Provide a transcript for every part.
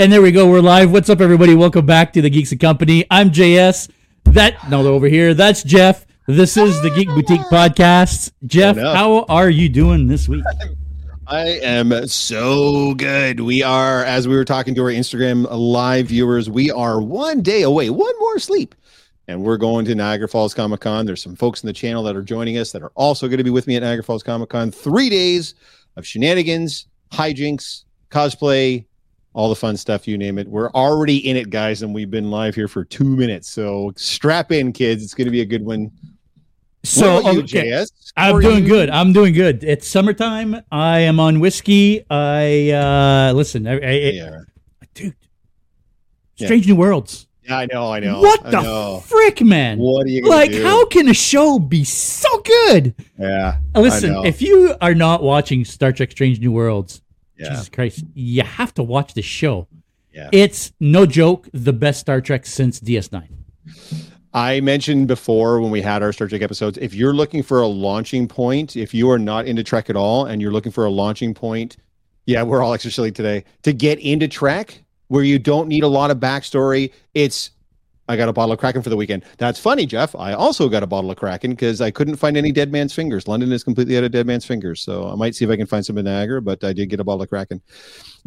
And there we go. We're live. What's up, everybody? Welcome back to the Geeks and Company. I'm JS. That no, over here. That's Jeff. This is the Geek Boutique Podcast. Jeff, how are you doing this week? I am so good. We are, as we were talking to our Instagram live viewers, we are one day away, one more sleep. And we're going to Niagara Falls Comic Con. There's some folks in the channel that are joining us that are also going to be with me at Niagara Falls Comic Con. Three days of shenanigans, hijinks, cosplay, all the fun stuff, you name it. We're already in it, guys, and we've been live here for two minutes. So strap in, kids. It's going to be a good one. So you, okay, JS? I'm doing you? good. I'm doing good. It's summertime. I am on whiskey. I uh listen. I, I, Yeah. dude, Yeah. Strange New Worlds. Yeah, I know, I know. what I the know. frick, man? What are you gonna Like, do? how can a show be so good? Yeah. Uh, Listen, if you are not watching Star Trek Strange New Worlds, Yeah. Jesus Christ, you have to watch this show. Yeah. It's no joke, the best Star Trek since DS9. I mentioned before when we had our Star Trek episodes, if you're looking for a launching point, if you are not into Trek at all and you're looking for a launching point, yeah, we're all extra silly today, to get into Trek where you don't need a lot of backstory, it's I got a bottle of Kraken for the weekend. That's funny, Jeff. I also got a bottle of Kraken because I couldn't find any Dead Man's Fingers. London is completely out of Dead Man's Fingers. So I might see if I can find some in Niagara, but I did get a bottle of Kraken.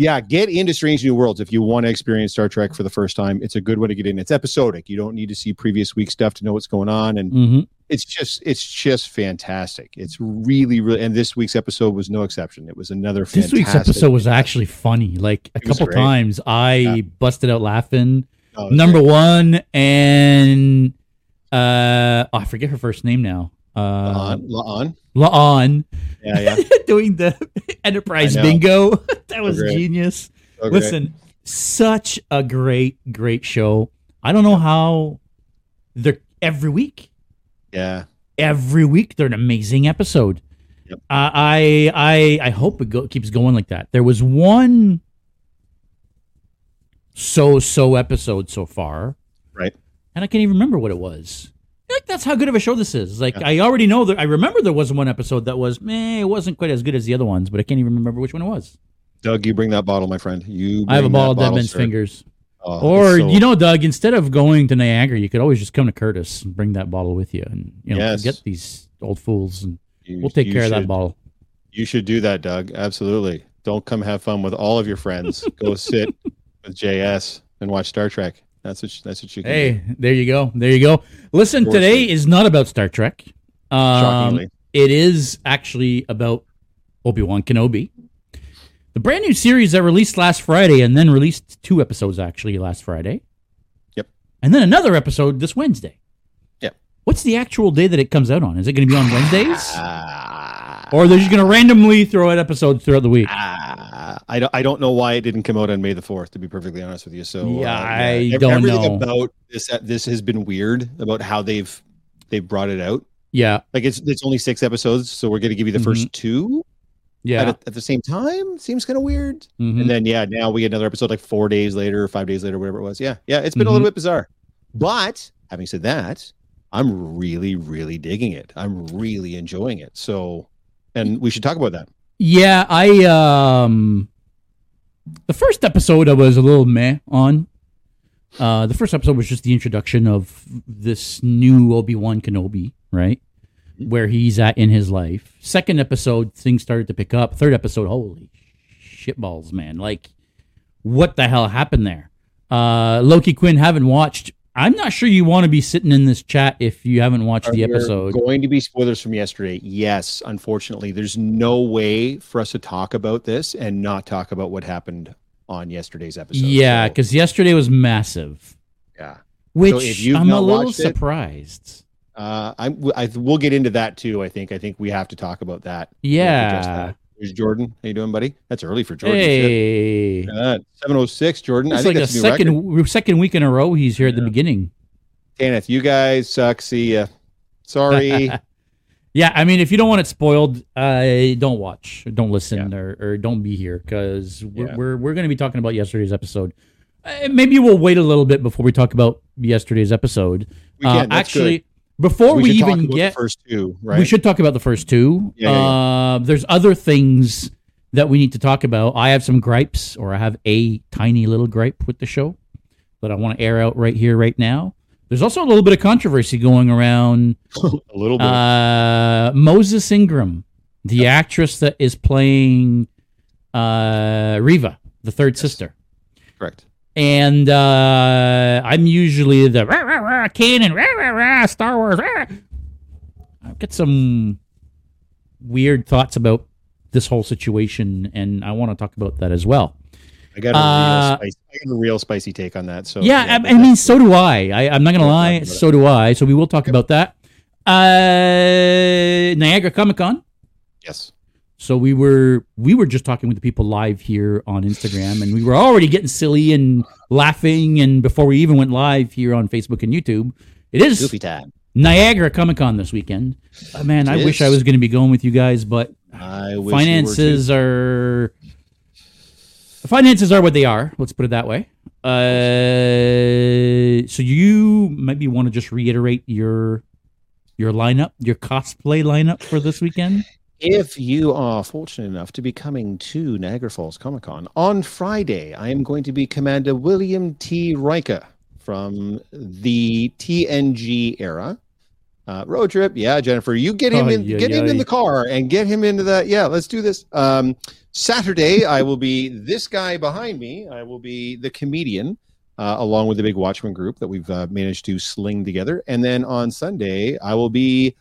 Yeah, get into Strange New Worlds if you want to experience Star Trek for the first time. It's a good way to get in. It's episodic. You don't need to see previous week stuff to know what's going on, and Mm-hmm. it's just it's just fantastic. It's really really, and this week's episode was no exception. It was another This week's episode was actually funny. Like a couple great. times, I Yeah. busted out laughing. Oh, Number great. one, and uh, oh, I forget her first name now. Uh, on, on. La'an Yeah, yeah. doing the Enterprise bingo. that was great. genius. So. Listen, such a great, great show. I don't know how they're every week. Yeah. Every week they're an amazing episode. Yep. Uh, I I I hope it go, keeps going like that. There was one so so episode so far, Right. and I can't even remember what it was. Like that's how good of a show this is. Like I already know that I remember there was one episode that was meh, it wasn't quite as good as the other ones, but I can't even remember which one it was. Doug, you bring that bottle, my friend. You. I have a ball of Dead bottle, sir. Fingers. Oh, Or so- you know, Doug, instead of going to Niagara, you could always just come to Curtis and bring that bottle with you, and you know, Yes. get these old fools, and you- we'll take care of that bottle. You should do that, Doug. Absolutely. Don't come have fun with all of your friends. Go sit with JS and watch Star Trek. That's what. That's what you can. do. Hey, there you go, there you go. Listen, today is not about Star Trek. Um, Shockingly. it is actually about Obi Wan Kenobi, the brand new series that released last Friday, and then released two episodes actually last Friday. Yep. And then another episode this Wednesday. Yep. What's the actual day that it comes out on? Is it going to be on Wednesdays? Or they're just going to randomly throw out episodes throughout the week. ah, I don't. I don't know why it didn't come out on May the fourth. To be perfectly honest with you, so Yeah, uh, I ev- don't everything know. about this. This has been weird about how they've they've brought it out. Yeah, Like it's it's only six episodes, so we're going to give you the first two yeah. at, a- at the same time. Seems kind of weird. Mhm. And then yeah, now we get another episode like four days later or five days later, whatever it was. Yeah, yeah, it's been a Mhm. little bit bizarre. But having said that, I'm really, really digging it. I'm really enjoying it. So, and we should talk about that. Yeah, I um the first episode I was a little meh on. Uh the first episode was just the introduction of this new Obi-Wan Kenobi, right? Where he's at in his life. Second episode, things started to pick up. Third episode, holy shitballs, man. Like what the hell happened there? Uh Loki Quinn haven't watched. I'm not sure you want to be sitting in this chat if you haven't watched Are the episode. going to be spoilers from yesterday? Yes, unfortunately, there's no way for us to talk about this and not talk about what happened on yesterday's episode. Yeah, So, because yesterday was massive. yeah. Which you've I'm a little watched it- surprised. Uh, I, I we'll get into that too. I think. I think we have to talk about that. Yeah. There's Jordan. How you doing, buddy? That's early for Jordan. Hey, Uh, 706, Jordan. I it's think like that's a new record. second second week in a row he's here at the beginning. Kenneth, you guys suck. See ya. Sorry. Yeah, I mean, if you don't want it spoiled, uh, don't watch, don't listen, or, or don't be here because we're, Yeah. we're, we're going to be talking about yesterday's episode. Uh, maybe we'll wait a little bit before we talk about yesterday's episode. We Uh, actually, good. Before we, talk even get the first two, right? We should talk about the first two. Yeah, yeah, Uh, there's other things that we need to talk about. I have some gripes, or I have a tiny little gripe with the show that I want to air out right here, right now. There's also a little bit of controversy going around a little bit. uh, Moses Ingram, the actress that is playing uh, Reva, the third sister. Correct. And uh, I'm usually the rah, rah, rah, canon, rah, rah, rah, Star Wars. Rah. I've got some weird thoughts about this whole situation, and I want to talk about that as well. I got a Uh, real spicy, I got a real spicy take on that. So yeah, but I, I mean, so do I. I I'm not gonna lie, it. so do I. So we will talk about that. Uh, Niagara Comic Con. yes. So we were we were just talking with the people live here on Instagram, and we were already getting silly and laughing. And before we even went live here on Facebook and YouTube, it is Goofy time. Niagara Comic Con this weekend. Uh, man, I It wish. I was going to be going with you guys, but I wish finances are finances are what they are. Let's put it that way. Uh, so you maybe want to just reiterate your your lineup, your cosplay lineup for this weekend. If you are fortunate enough to be coming to Niagara Falls Comic Con on Friday, I am going to be Commander William T. Riker from the TNG era. Uh, road trip, yeah, Jennifer, you get him in, Ay, ay, get him in the car and get him into that. Yeah, let's do this. Um, Saturday, I will be this guy behind me. I will be the comedian, uh, along with the big Watchman group that we've uh, managed to sling together. And then on Sunday, I will be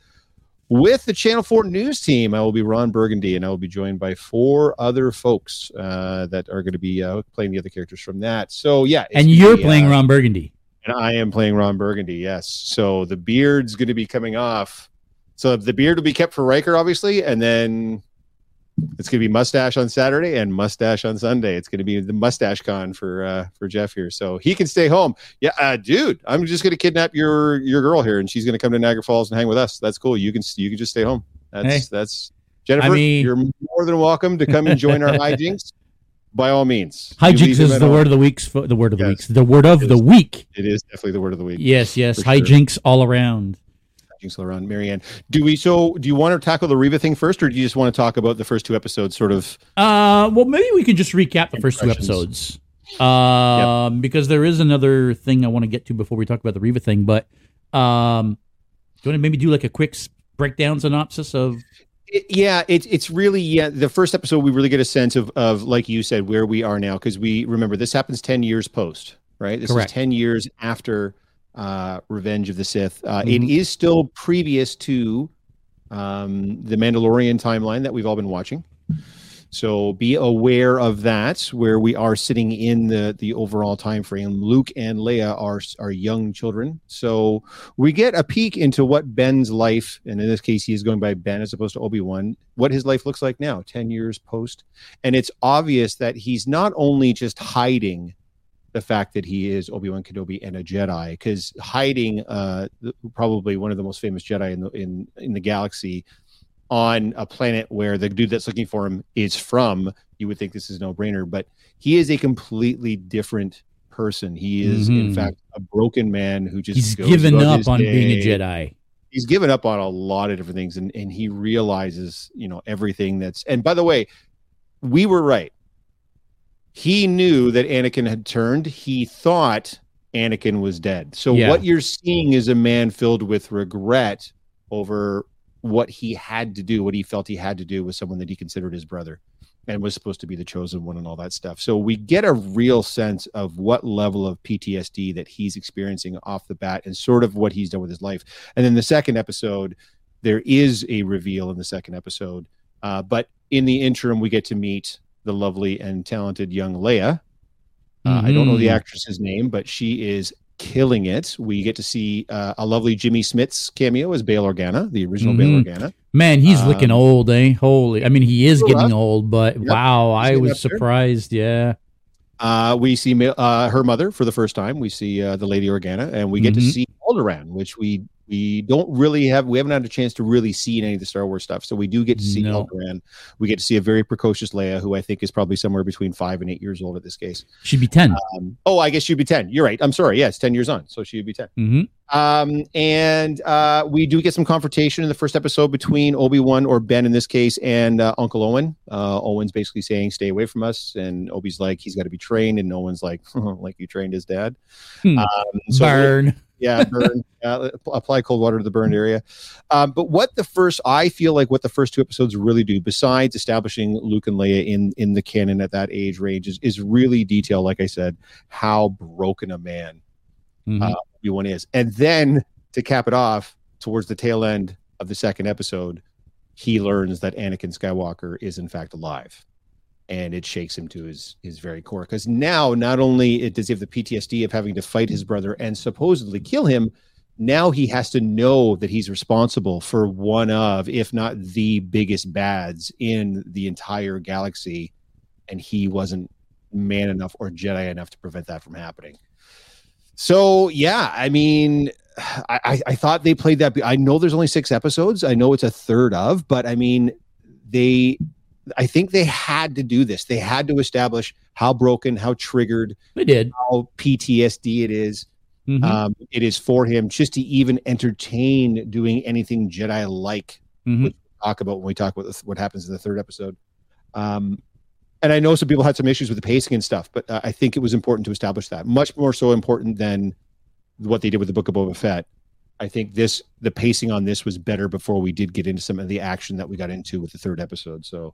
with the Channel 4 news team. I will be Ron Burgundy, and I will be joined by four other folks uh, that are going to be uh, playing the other characters from that. So, yeah. and you're playing uh, Ron Burgundy. and I am playing Ron Burgundy, yes. So the beard's going to be coming off. So the beard will be kept for Riker, obviously, and then it's going to be mustache on Saturday and mustache on Sunday. It's going to be the mustache con for uh, for Jeff here, so he can stay home. Yeah, uh, dude, I'm just going to kidnap your your girl here, and she's going to come to Niagara Falls and hang with us. That's cool. You can you can just stay home. That's Hey. that's Jennifer. mean- you're more than welcome to come and join our hijinks. By all means, Hijinks is the home. word of the week. The word of the week. The word of It the is. week. It is definitely the word of the week. Yes, yes. For sure. Hijinks all around. Around Marianne. Do we so do you want to tackle the Reva thing first, or do you just want to talk about the first two episodes sort of Uh, well, maybe we can just recap the first two episodes. Um, because there is another thing I want to get to before we talk about the Reva thing. But um, do you want to maybe do like a quick breakdown synopsis of? Yeah, it's it's really yeah. The first episode, we really get a sense of of like you said, where we are now, because we remember this happens ten years post, right? This Correct. is ten years after uh, Revenge of the Sith. Uh, It Mhm. is still previous to um, the Mandalorian timeline that we've all been watching. So be aware of that, where we are sitting in the the overall time frame. Luke and Leia are are young children, so we get a peek into what Ben's life, and in this case, he is going by Ben as opposed to Obi Wan. What his life looks like now, ten years post, and it's obvious that he's not only just hiding the fact that he is Obi Wan Kenobi and a Jedi, because hiding uh, the- probably one of the most famous Jedi in the in in the galaxy on a planet where the dude that's looking for him is from, you would think this is no brainer, but he is a completely different person. He is, in Mhm. fact, a broken man who just He's given up on being a. Jedi. He's given up on a lot of different things, and and he realizes, you know, everything that's. And by the way, we were right. He knew that Anakin had turned. He thought Anakin was dead. So Yeah. what you're seeing is a man filled with regret over what he had to do, what he felt he had to do with someone that he considered his brother and was supposed to be the chosen one and all that stuff. So we get a real sense of what level of PTSD that he's experiencing off the bat and sort of what he's done with his life. And then the second episode, there is a reveal in the second episode. Uh, but in the interim, we get to meet the lovely and talented young Leia. Uh, I don't know the Mhm. actress's name, but she is killing it. We get to see uh, a lovely Jimmy Smits cameo as Bail Organa, the original Mhm. Bail Organa. Man, he's looking Um, old, eh? Holy! I mean, he is getting rough. old, but Yep, wow, I was up there. surprised. Yeah. Uh, we see uh, her mother for the first time. We see uh, the Lady Organa, and we get to Mhm. see Alderaan, which we we don't really have we haven't had a chance to really see any of the Star Wars stuff. So we do get to see No. We get to see a very precocious Leia, who I think is probably somewhere between five and eight years old at this case. She'd be 10. Um, oh, I guess she'd be ten. You're right. I'm sorry. Yes, ten years on, so she'd be ten. hmm Um, and uh, we do get some confrontation in the first episode between Obi Wan or Ben in this case and uh, Uncle Owen. Uh, Owen's basically saying, "Stay away from us," and Obi's like, "He's got to be trained," and Owen's like, "Like you trained his dad." Hmm. Um, so Burn. Yeah, burn. uh, apply cold water to the burned area. Um, but what the first, I feel like what the first two episodes really do, besides establishing Luke and Leia in in the canon at that age range, is is really detail. Like I said, how broken a man Mhm. uh, Obi Wan is, and then to cap it off, towards the tail end of the second episode, he learns that Anakin Skywalker is in fact alive, and it shakes him to his his very core. Because now, not only does he have the PTSD of having to fight his brother and supposedly kill him, now he has to know that he's responsible for one of, if not the biggest bads in the entire galaxy, and he wasn't man enough or Jedi enough to prevent that from happening. So yeah, I mean, I, I- I thought they played that. I know there's only six episodes. I know it's a third of, but I mean, they. I think they had to do this. They had to establish how broken, how triggered, They did. how PTSD it is. Mhm. Um, it is for him just to even entertain doing anything Jedi like Mhm. talk about when we talk about what happens in the third episode. Um, and I know some people had some issues with the pacing and stuff, but uh, I think it was important to establish that. Much more so important than what they did with the Book of Boba Fett. I think this the pacing on this was better before we did get into some of the action that we got into with the third episode. So,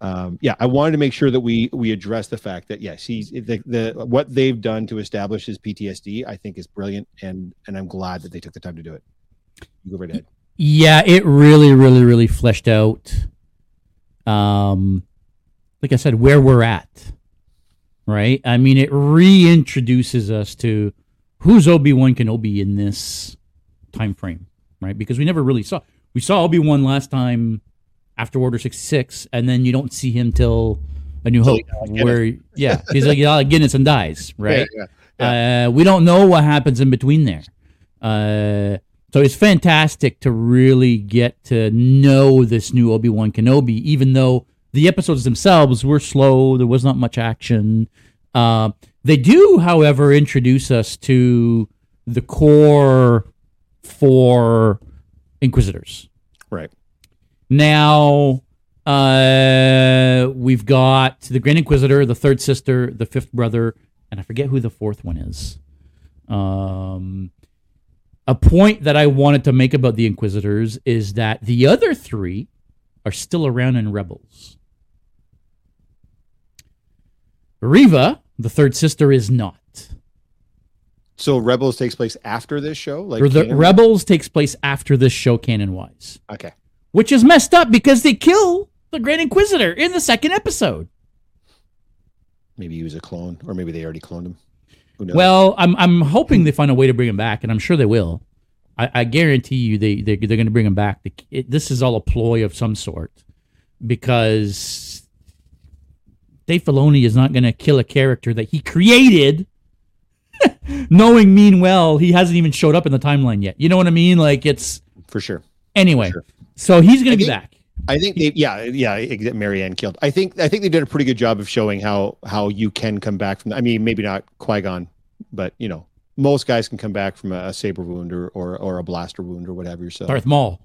um, yeah, I wanted to make sure that we we address the fact that yes, he's the, the what they've done to establish his PTSD. I think is brilliant, and and I'm glad that they took the time to do it. You go right ahead. Yeah, it really, really, really fleshed out. Um, like I said, where we're at, right? I mean, it reintroduces us to who's Obi Wan Kenobi in this time frame, right? Because we never really saw we saw Obi Wan last time after Order sixty six, and then you don't see him till A New Till Hope, where yeah, he's like Alec Guinness and dies, right? Yeah, yeah. Uh, we don't know what happens in between there. Uh, so it's fantastic to really get to know this new Obi Wan Kenobi, even though the episodes themselves were slow. There was not much action. Uh, they do, however, introduce us to the core for Inquisitors. Right. Now, uh, we've got the Grand Inquisitor, the third sister, the fifth brother, and I forget who the fourth one is. Um, a point that I wanted to make about the Inquisitors is that the other three are still around in Rebels. Reva, the third sister, is not. So Rebels takes place after this show, like the? Rebels takes place after this show, canon wise, Okay, which is messed up because they kill the Grand Inquisitor in the second episode. maybe he was a clone, or maybe they already cloned him. Who knows? Well, I'm I'm hoping they find a way to bring him back, and I'm sure they will. I, I guarantee you they they they're going to bring him back. The, it, this is all a ploy of some sort because Dave Filoni is not going to kill a character that he created, knowing mean well he hasn't even showed up in the timeline yet. You know what I mean? Like it's for sure. anyway. Sure. So he's going to be think- back. I think they, yeah, yeah, Marianne killed. I think, I think they did a pretty good job of showing how how you can come back from. I mean, maybe not Qui Gon, but you know, most guys can come back from a, saber wound or, or or a blaster wound or whatever. So, Darth Maul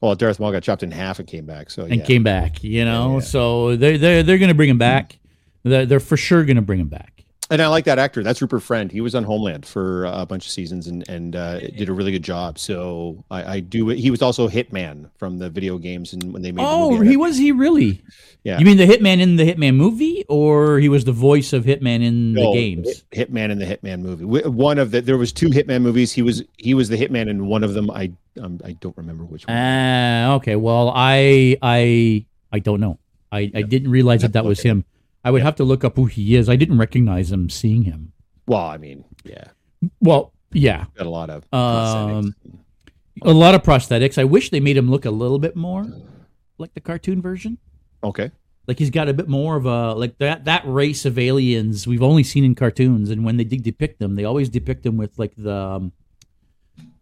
well, Darth Maul got chopped in half and came back. So and came back. You know, yeah. so they they they're going to bring him back. They're, they're for sure going to bring him back. And I like that actor. That's Rupert Friend. He was on Homeland for a bunch of seasons and and uh, did a really good job. So I, I do. He was also Hitman from the video games and when they made. the Oh, movie, he was he really? Yeah. You mean the Hitman in the Hitman movie, or he was the voice of Hitman in the games? Hitman in the Hitman movie. One of the there was two Hitman movies. He was he was the Hitman in one of them. I um, I don't remember which one. Ah, okay. Well, I I I don't know. I, I didn't realize that that was him. I would have to look up who he is. I didn't recognize him seeing him. well, I mean, yeah, Well, yeah, got a lot of Um, prosthetics. a lot of prosthetics. I wish they made him look a little bit more like the cartoon version. Okay, Like he's got a bit more of a like that that race of aliens we've only seen in cartoons, and when they de- depict them, they always depict them with like the um,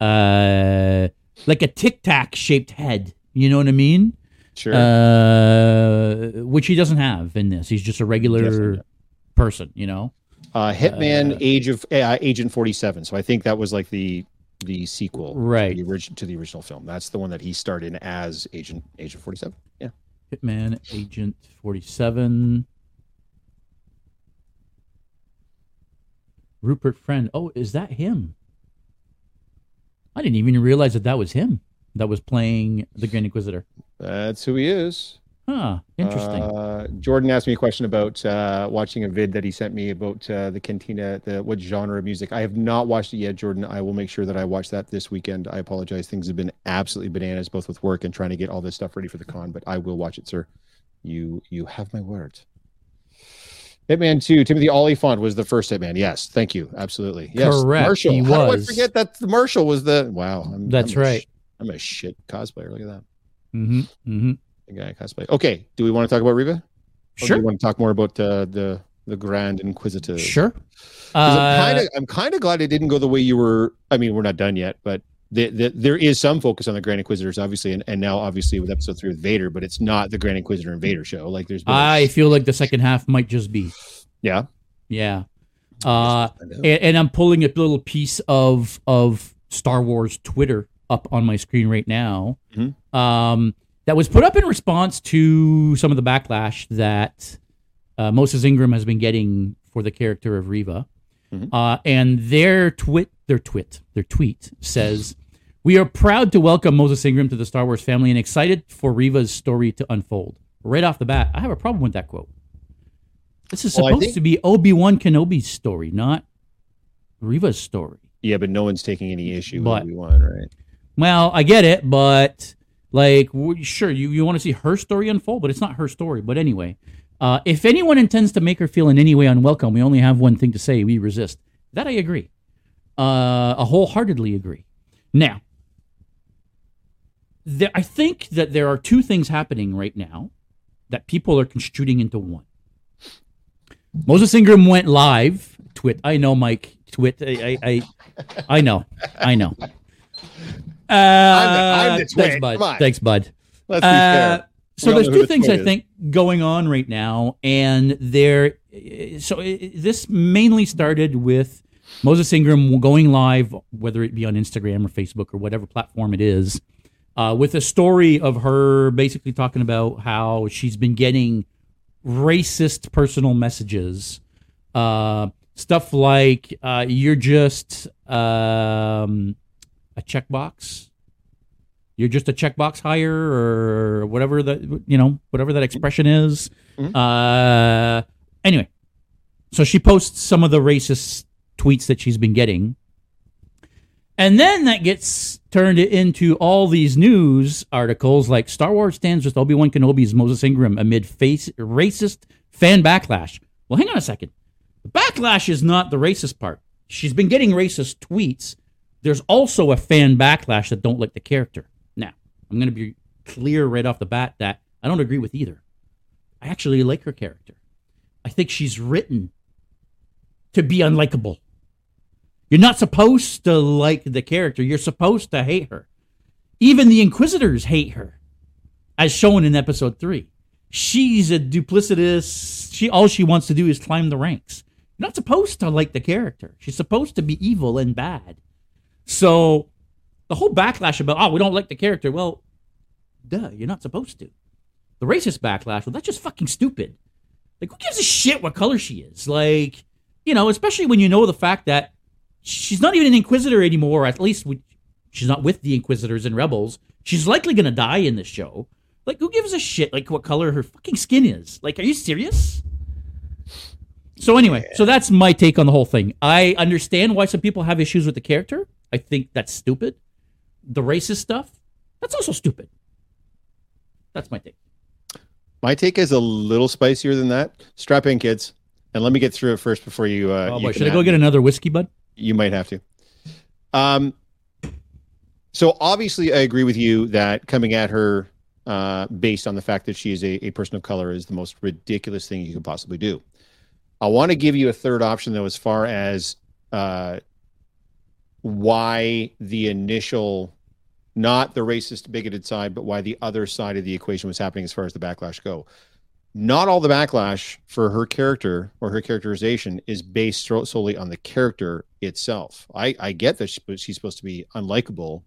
uh, like a tic tac shaped head. You know what I mean? Sure. Uh, which he doesn't have in this. He's just a regular person. You know. uh, Hitman uh, Age of uh, Agent 47. So I think that was like the the sequel Right. to the, origin, to the original film. That's the one that he starred in as Agent Agent 47. Yeah. Hitman Agent 47. Rupert Friend. Oh, is that him? I didn't even realize that that was him that was playing the Grand Inquisitor. That's who he is. Huh. Interesting. Uh, Jordan asked me a question about uh, watching a vid that he sent me about uh, the Cantina, the what genre of music. I have not watched it yet, Jordan. I will make sure that I watch that this weekend. I apologize. Things have been absolutely bananas, both with work and trying to get all this stuff ready for the con. But I will watch it, sir. You you have my word. Hitman 2, Timothy Olyphant was the first Hitman. Yes, thank you. Absolutely. Yes. Correct, Marshall. he How was. do I forget that the Marshall was the wow. I'm, That's I'm a right. I'm a shit cosplayer. Look at that. Mm-hmm. Mm-hmm. The guy cosplay. Okay. Do we want to talk about Reva? Or do Sure. want to talk more about uh, the the Grand Inquisitor? Sure. 'Cause I'm kind Uh, of I'm kind of glad it didn't go the way you were. I mean, we're not done yet, but the, the, there is some focus on the Grand Inquisitors, obviously, and, and now obviously with episode three with Vader, but it's not the Grand Inquisitor and Vader show. Like there's been a- I feel like the second half might just be. yeah. Yeah. Uh, and, and I'm pulling a little piece of of Star Wars Twitter up on my screen right now. Mhm. Um, that was put up in response to some of the backlash that uh, Moses Ingram has been getting for the character of Reva. Mhm. Uh, and their twit, their twit, their tweet says, "We are proud to welcome Moses Ingram to the Star Wars family and excited for Reva's story to unfold." Right off the bat, I have a problem with that quote. This is Well, supposed think- to be Obi Wan Kenobi's story, not Reva's story. yeah, but no one's taking any issue But- with we want, right? Well, I get it, but like, sure, you, you want to see her story unfold, but it's not her story. But anyway, uh, if anyone intends to make her feel in any way unwelcome, we only have one thing to say: we resist. That I agree. Uh, I wholeheartedly agree. Now, there, I think that there are two things happening right now that people are construing into one. Moses Ingram went live. Twit. I know, Mike. Twit. I. I. I, I know. I know. Uh, I'm the Thanks, bud. Thanks, bud. Let's be Uh, fair. so there's two the things I is. think going on right now, and there. So i- this mainly started with Moses Ingram going live, whether it be on Instagram or Facebook or whatever platform it is, uh, with a story of her basically talking about how she's been getting racist personal messages, uh, stuff like uh, "you're just um, a checkbox." You're just a checkbox hire, or whatever that you know, whatever that expression is. Mhm. Uh, anyway, so she posts some of the racist tweets that she's been getting. And then that gets turned into all these news articles like Star Wars stands with Obi Wan Kenobi's Moses Ingram amid face racist fan backlash. Well, hang on a second. The backlash is not the racist part. She's been getting racist tweets. There's also a fan backlash that don't like the character. Now, I'm going to be clear right off the bat that I don't agree with either. I actually like her character. I think she's written to be unlikable. You're not supposed to like the character. You're supposed to hate her. Even the Inquisitors hate her, as shown in episode three. She's a duplicitous. She all she wants to do is climb the ranks. You're not supposed to like the character. She's supposed to be evil and bad. So the whole backlash about oh we don't like the character. Well, duh, you're not supposed to. The racist backlash. Well, that's just fucking stupid. Like who gives a shit what color she is? Like you know, especially when you know the fact that she's not even an inquisitor anymore. At least we, she's not with the inquisitors and rebels. She's likely gonna die in this show. Like, who gives a shit? Like, what color her fucking skin is? Like, are you serious? So anyway, so that's my take on the whole thing. I understand why some people have issues with the character. I think that's stupid. The racist stuff, that's also stupid. That's my take. My take is a little spicier than that. Strap in, kids, and let me get through it first before you. Uh, oh boy, can should I go get another whiskey, bud? You might have to. Um, so obviously, I agree with you that coming at her uh, based on the fact that she is a, a person of color is the most ridiculous thing you could possibly do. I want to give you a third option, though, as far as uh, why the initial not the racist bigoted side but why the other side of the equation was happening as far as the backlash go. Not all the backlash for her character or her characterization is based solely on the character itself. I i get that she's supposed to be unlikable.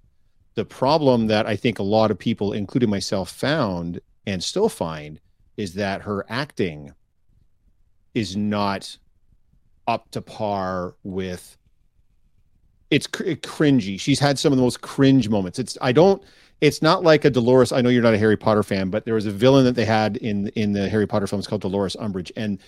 The problem that i think a lot of people including myself found and still find is that her acting is not up to par with it's cr- cringy. She's had some of the most cringe moments. It's I don't. It's not like a Dolores. I know you're not a Harry Potter fan, but there was a villain that they had in in the Harry Potter films called Dolores Umbridge, and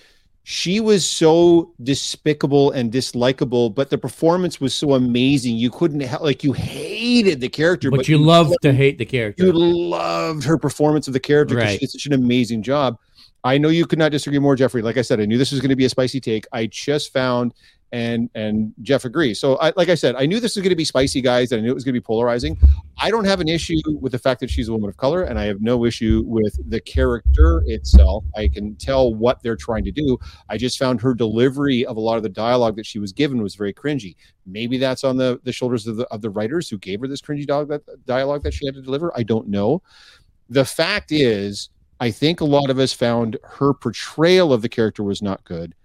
she was so despicable and dislikable, but the performance was so amazing. You couldn't ha- like you hated the character, but, but you, you loved to hate the character. You loved her performance of the character because right. she did such an amazing job. I know you could not disagree more, Jeffrey. Like I said, I knew this was going to be a spicy take. I just found and and Jeff agrees. So, I, like I said, I knew this was going to be spicy, guys, and I knew it was going to be polarizing. I don't have an issue with the fact that she's a woman of color, and I have no issue with the character itself. I can tell what they're trying to do. I just found her delivery of a lot of the dialogue that she was given was very cringy. Maybe that's on the the shoulders of the of the writers who gave her this cringy dialogue that, dialogue that she had to deliver. I don't know. The fact is, I think a lot of us found her portrayal of the character was not good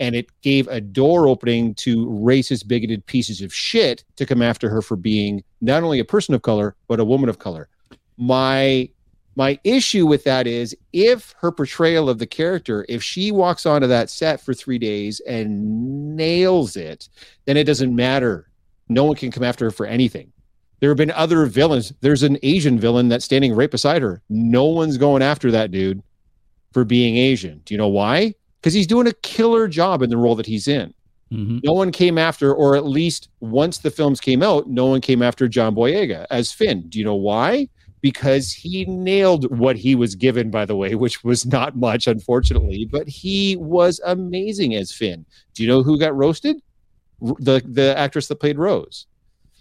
and it gave a door opening to racist, bigoted pieces of shit to come after her for being not only a person of color but a woman of color. My my issue with that is if her portrayal of the character, if she walks onto that set for three days and nails it, then it doesn't matter. No one can come after her for anything. There have been other villains. There's an Asian villain that's standing right beside her. No one's going after that dude for being Asian. Do you know why? Because he's doing a killer job in the role that he's in. Mm-hmm. No one came after, or at least once the films came out, no one came after John Boyega as Finn. Do you know why? Because he nailed what he was given, by the way, which was not much, unfortunately, but he was amazing as Finn. Do you know who got roasted? The the actress that played Rose.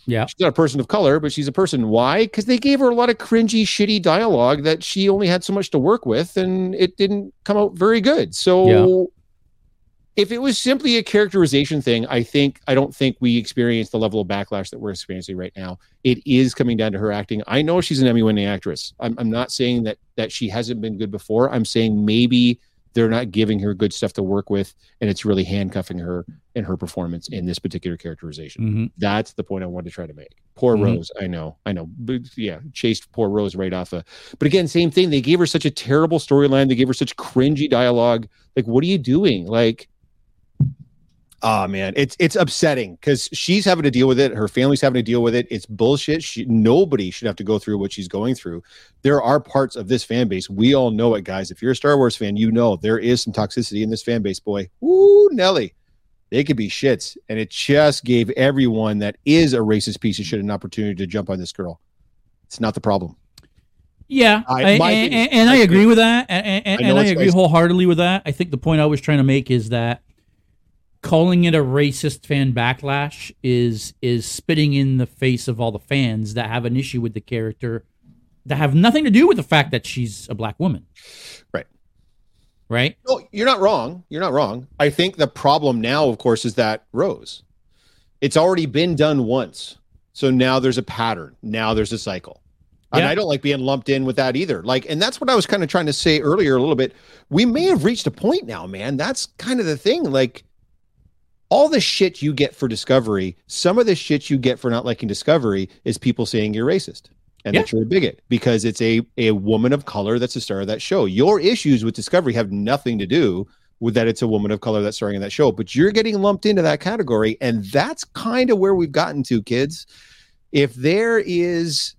Yeah. She's not a person of color, but she's a person. Why? Because they gave her a lot of cringy, shitty dialogue that she only had so much to work with and it didn't come out very good. So yeah. if it was simply a characterization thing, I think I don't think we experience the level of backlash that we're experiencing right now. It is coming down to her acting. I know she's an Emmy winning actress. I'm, I'm not saying that that she hasn't been good before. I'm saying maybe they're not giving her good stuff to work with and it's really handcuffing her in her performance in this particular characterization. Mm-hmm. that's the point i wanted to try to make. Poor mm-hmm. rose i know i know. But yeah chased poor rose right off of but again same thing. They gave her such a terrible storyline. They gave her such cringy dialogue. Like what are you doing? Like Oh man, it's it's upsetting because she's having to deal with it. Her family's having to deal with it. It's bullshit. She, nobody should have to go through what she's going through. There are parts of this fan base. We all know it, guys. If you're a Star Wars fan, you know there is some toxicity in this fan base. Boy, ooh, Nelly, they could be shits. And it just gave everyone that is a racist piece of shit an opportunity to jump on this girl. It's not the problem. Yeah, I, and, and, and I agree with that, and, and I, I agree wholeheartedly with that. I think the point I was trying to make is that calling it a racist fan backlash is is spitting in the face of all the fans that have an issue with the character that have nothing to do with the fact that she's a black woman. Right. Right? No, you're not wrong. You're not wrong. I think the problem now, of course, is that Rose. It's already been done once. So now there's a pattern. Now there's a cycle. Yeah. And I don't like being lumped in with that either. Like, and that's what I was kind of trying to say earlier a little bit. We may have reached a point now, man. That's kind of the thing. Like, all the shit you get for Discovery, some of the shit you get for not liking Discovery is people saying you're racist and yeah. that you're a bigot because it's a, a woman of color that's the star of that show. Your issues with Discovery have nothing to do with that it's a woman of color that's starring in that show, but you're getting lumped into that category. And that's kind of where we've gotten to, kids. If there is,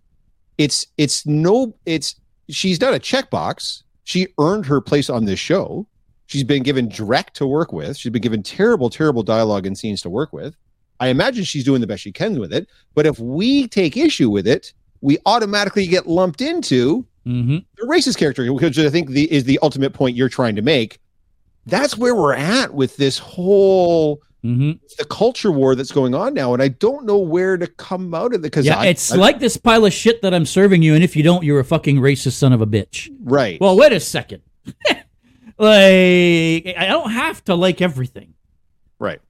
it's, it's no, it's, she's not a checkbox. She earned her place on this show. She's been given direct to work with. She's been given terrible, terrible dialogue and scenes to work with. I imagine she's doing the best she can with it. But if we take issue with it, we automatically get lumped into mm-hmm. the racist character, which I think the, is the ultimate point you're trying to make. That's where we're at with this whole mm-hmm. the culture war that's going on now, and I don't know where to come out of it because yeah, I, it's I, like this pile of shit that I'm serving you, and if you don't, you're a fucking racist son of a bitch. Right. Well, wait a second. Like I don't have to like everything. Right.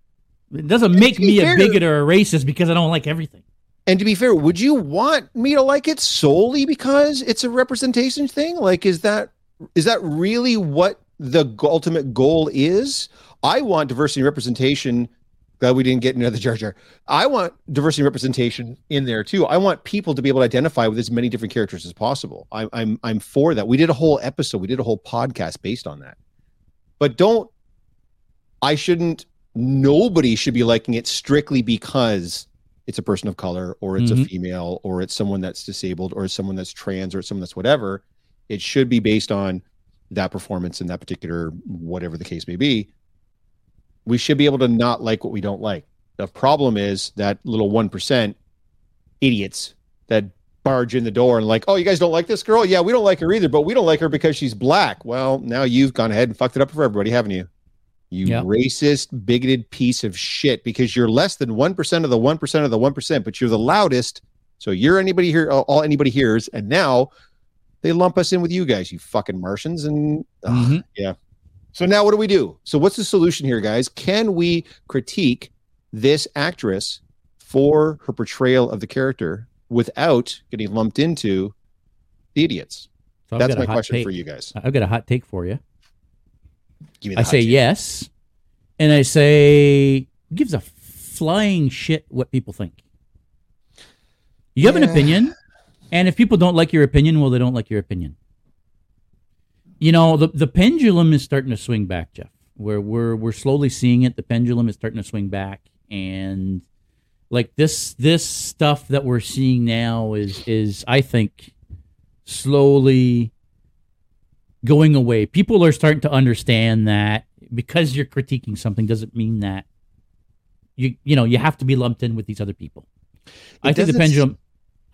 It doesn't make me a bigot or a racist because I don't like everything. And to be fair, would you want me to like it solely because it's a representation thing? Like, is that is that really what the ultimate goal is? I want diversity and representation. Glad we didn't get into the Jar Jar. I want diversity and representation in there too. I want people to be able to identify with as many different characters as possible. I'm I'm I'm for that. We did a whole episode. We did a whole podcast based on that. But don't. I shouldn't. Nobody should be liking it strictly because it's a person of color or it's a Mhm. female or it's someone that's disabled or it's someone that's trans or it's someone that's whatever it should be based on that performance in that particular whatever the case may be we should be able to not like what we don't like. The problem is that little 1% idiots that barge in the door and like oh you guys don't like this girl? Yeah we don't like her either but we don't like her because she's black. Well now you've gone ahead and fucked it up for everybody haven't you? You Yep. racist bigoted piece of shit because you're less than 1% of the 1% of the 1% but you're the loudest. So you're anybody here all anybody hears and now they lump us in with you guys you fucking martians and ugh, Mhm. yeah so now what do we do so what's the solution here guys can we critique this actress for her portrayal of the character without getting lumped into the idiots So that's my question take. for you guys I've got a hot take for you. give me the I say take. yes, and I say gives a flying shit what people think. You have an opinion, and if people don't like your opinion, well, they don't like your opinion. You know, the the pendulum is starting to swing back, Jeff. Where we're we're slowly seeing it. The pendulum is starting to swing back, and like this this stuff that we're seeing now is is I think slowly going away. People are starting to understand that because you're critiquing something doesn't mean that you you know you have to be lumped in with these other people. I think the pendulum.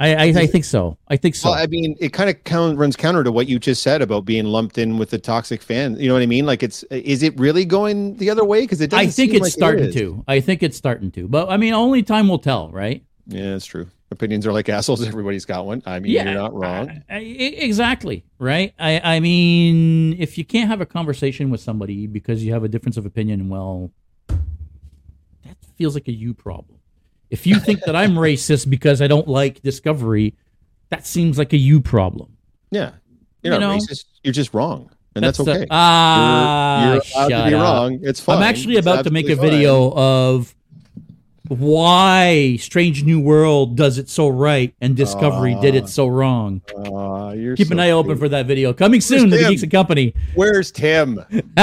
I I, I think so. I think so. Well, I mean, it kind of count, runs counter to what you just said about being lumped in with the toxic fan. You know what I mean? Like, it's is it really going the other way? Because it doesn't. I think it's like starting is. to. I think it's starting to. But I mean, only time will tell, right? Yeah, it's true. Opinions are like assholes. Everybody's got one. I mean, you're not wrong. I- exactly. Right. I, I mean, if you can't have a conversation with somebody because you have a difference of opinion, well, that feels like a you problem. If you think that I'm racist because I don't like Discovery, that seems like a you problem. yeah, you're You not know? racist. You're just wrong, and that's, the- okay. Ah, you're, you're allowed to be up. wrong. It's fine. I'm actually It's about to make a absolutely fine. video of why Strange New World does it so right and Discovery did Ah. it so wrong. You're Keep an so eye open cute. for that video. Coming soon to the? Geeks and Company. Where's Tim?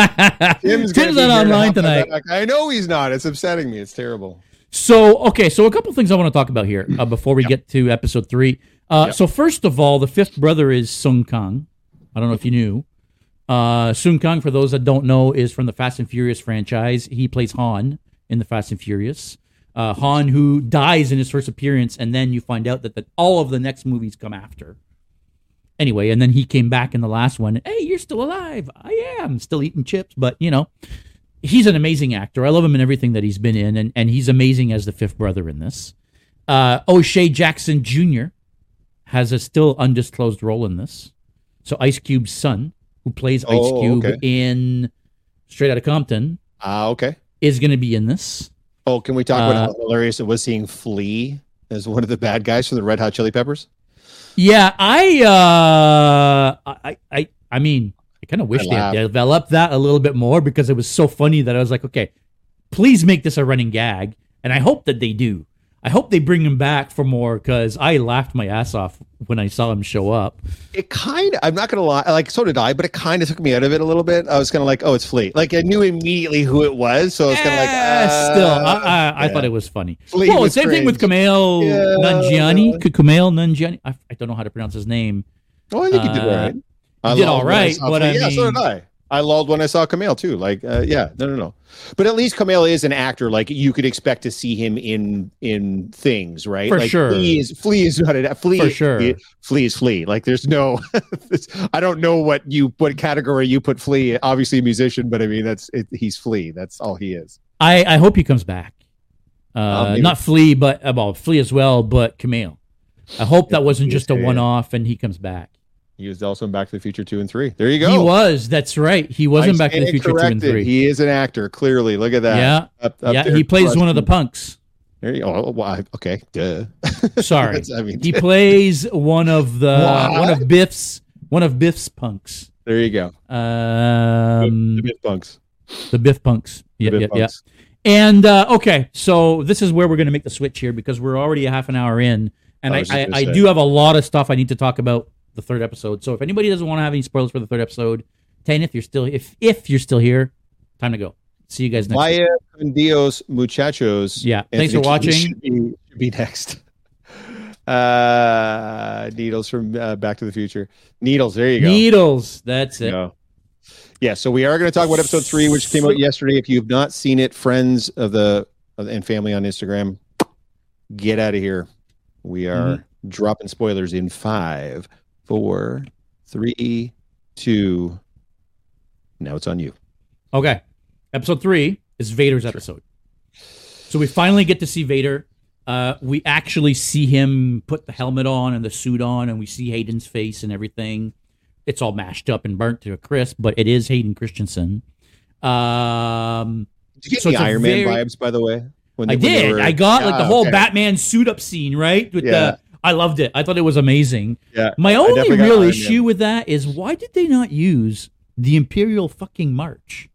Tim's, Tim's, not online tonight. I know he's not. It's upsetting me. It's terrible. So, okay, so a couple things I want to talk about here uh, before we get to episode three. Uh, Yep. So, first of all, the fifth brother is Sung Kang. I don't know if you knew. Uh, Sung Kang, for those that don't know, is from the Fast and Furious franchise. He plays Han in the Fast and Furious. Uh, Han, who dies in his first appearance, and then you find out that the, all of the next movies come after. Anyway, and then he came back in the last one. Hey, you're still alive. I am still eating chips, but you know, he's an amazing actor. I love him in everything that he's been in, and, and he's amazing as the fifth brother in this. Uh, O'Shea Jackson Jr. has a still undisclosed role in this. So Ice Cube's son, who plays Ice Oh, Cube okay. in Straight Outta Compton, Ah, okay. is going to be in this. Oh, can we talk about Uh, how hilarious it was seeing Flea as one of the bad guys from the Red Hot Chili Peppers? Yeah, I, uh, I, I, I mean, I kind of wish they had developed that a little bit more because it was so funny that I was like, okay, please make this a running gag, and I hope that they do. I hope they bring him back for more because I laughed my ass off when I saw him show up. It kind of, I'm not going to lie, like, so did I, but it kind of took me out of it a little bit. I was kind of like, oh, it's Flea. Like, I knew immediately who it was. So I was kind of like, uh, still, I, I, I yeah. thought it was funny. Flea well, was same thing with cringe. Kumail Yeah. Nanjiani. Kumail Nanjiani. I, I don't know how to pronounce his name. Oh, I think you did Uh, right. I you did all when I right, but. I yeah, so did I. I lulled when I saw Kumail too. Like, uh, yeah, no, no, no. But at least Kumail is an actor. Like, you could expect to see him in in things, right? For like, sure. Flea is Flea is not a Flea. For sure. Flea, Flea is Flea. Like, there's no. I don't know what you what category you put Flea. Obviously, a musician, but I mean that's it, he's Flea. That's all he is. I, I hope he comes back. Uh, maybe. not Flea, but uh, well, Flea as well, but Kumail. I hope that wasn't just a one off and he comes back. He was also in Back to the Future two and three. There you go. He was. That's right. He was I in Back to the Future two and three. He is an actor. Clearly, look at that. yeah, Up- up yeah. there He plays one of the punks. There you go. Oh, okay, duh. Sorry, I mean, he plays one of the What? one of Biff's one of Biff's punks. there you go. Um, the Biff punks. the Biff punks. Yeah, Biff yeah, yeah. And uh, okay, so this is where we're going to make the switch here because we're already a half an hour in, and I, I, I do have a lot of stuff I need to talk about the third episode. So if anybody doesn't want to have any spoilers for the third episode, Tane, if you're still if if you're still here, time to go. See you guys next. Vaya con Dios, muchachos. Yeah, thanks for watching. Should be, should be next. Uh, Needles from uh, Back to the Future. Needles. There you go. Needles. That's it. Yeah. Yeah, so we are going to talk about episode three, which came out yesterday. If you've not seen it, friends of the and family on Instagram, get out of here. We are Mm-hmm. dropping spoilers in five, four, three, two. Now it's on you. Okay. Episode three is Vader's episode. So we finally get to see Vader. Uh, we actually see him put the helmet on and the suit on, and we see Hayden's face and everything. It's all mashed up and burnt to a crisp, but it is Hayden Christensen. Um, Did you get So the Iron Man very- vibes, by the way? When I they- when did. were- I got like the Ah, whole okay. Batman suit up scene, right? With Yeah. the I loved it. I thought it was amazing. Yeah, My only real issue with that is why did they not use the Imperial fucking March?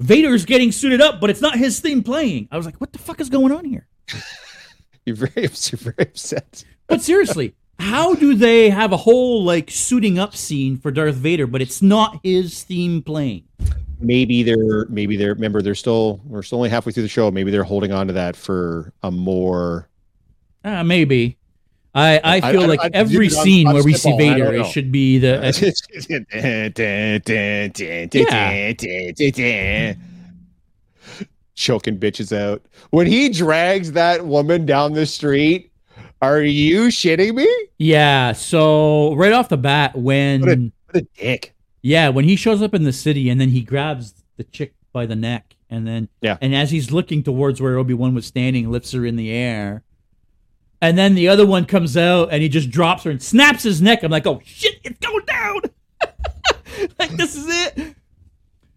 Vader's getting suited up, but it's not his theme playing. I was like, what the fuck is going on here? You're very, you're very upset. But seriously, how do they have a whole like suiting up scene for Darth Vader, but it's not his theme playing? Maybe they're, maybe they're. Remember, they're still, we're still only halfway through the show. Maybe they're holding on to that for a more. Uh, maybe. I, I feel I- like I- every scene where we see Vader, it should be the. Choking bitches out. When he drags that woman down the street, are you shitting me? yeah. So right off the bat, when What What a dick. Yeah, when he shows up in the city and then he grabs the chick by the neck and then Yeah. and as he's looking towards where Obi-Wan was standing, lifts her in the air. And then the other one comes out and he just drops her and snaps his neck. I'm like, "Oh shit, it's going down." like this is it.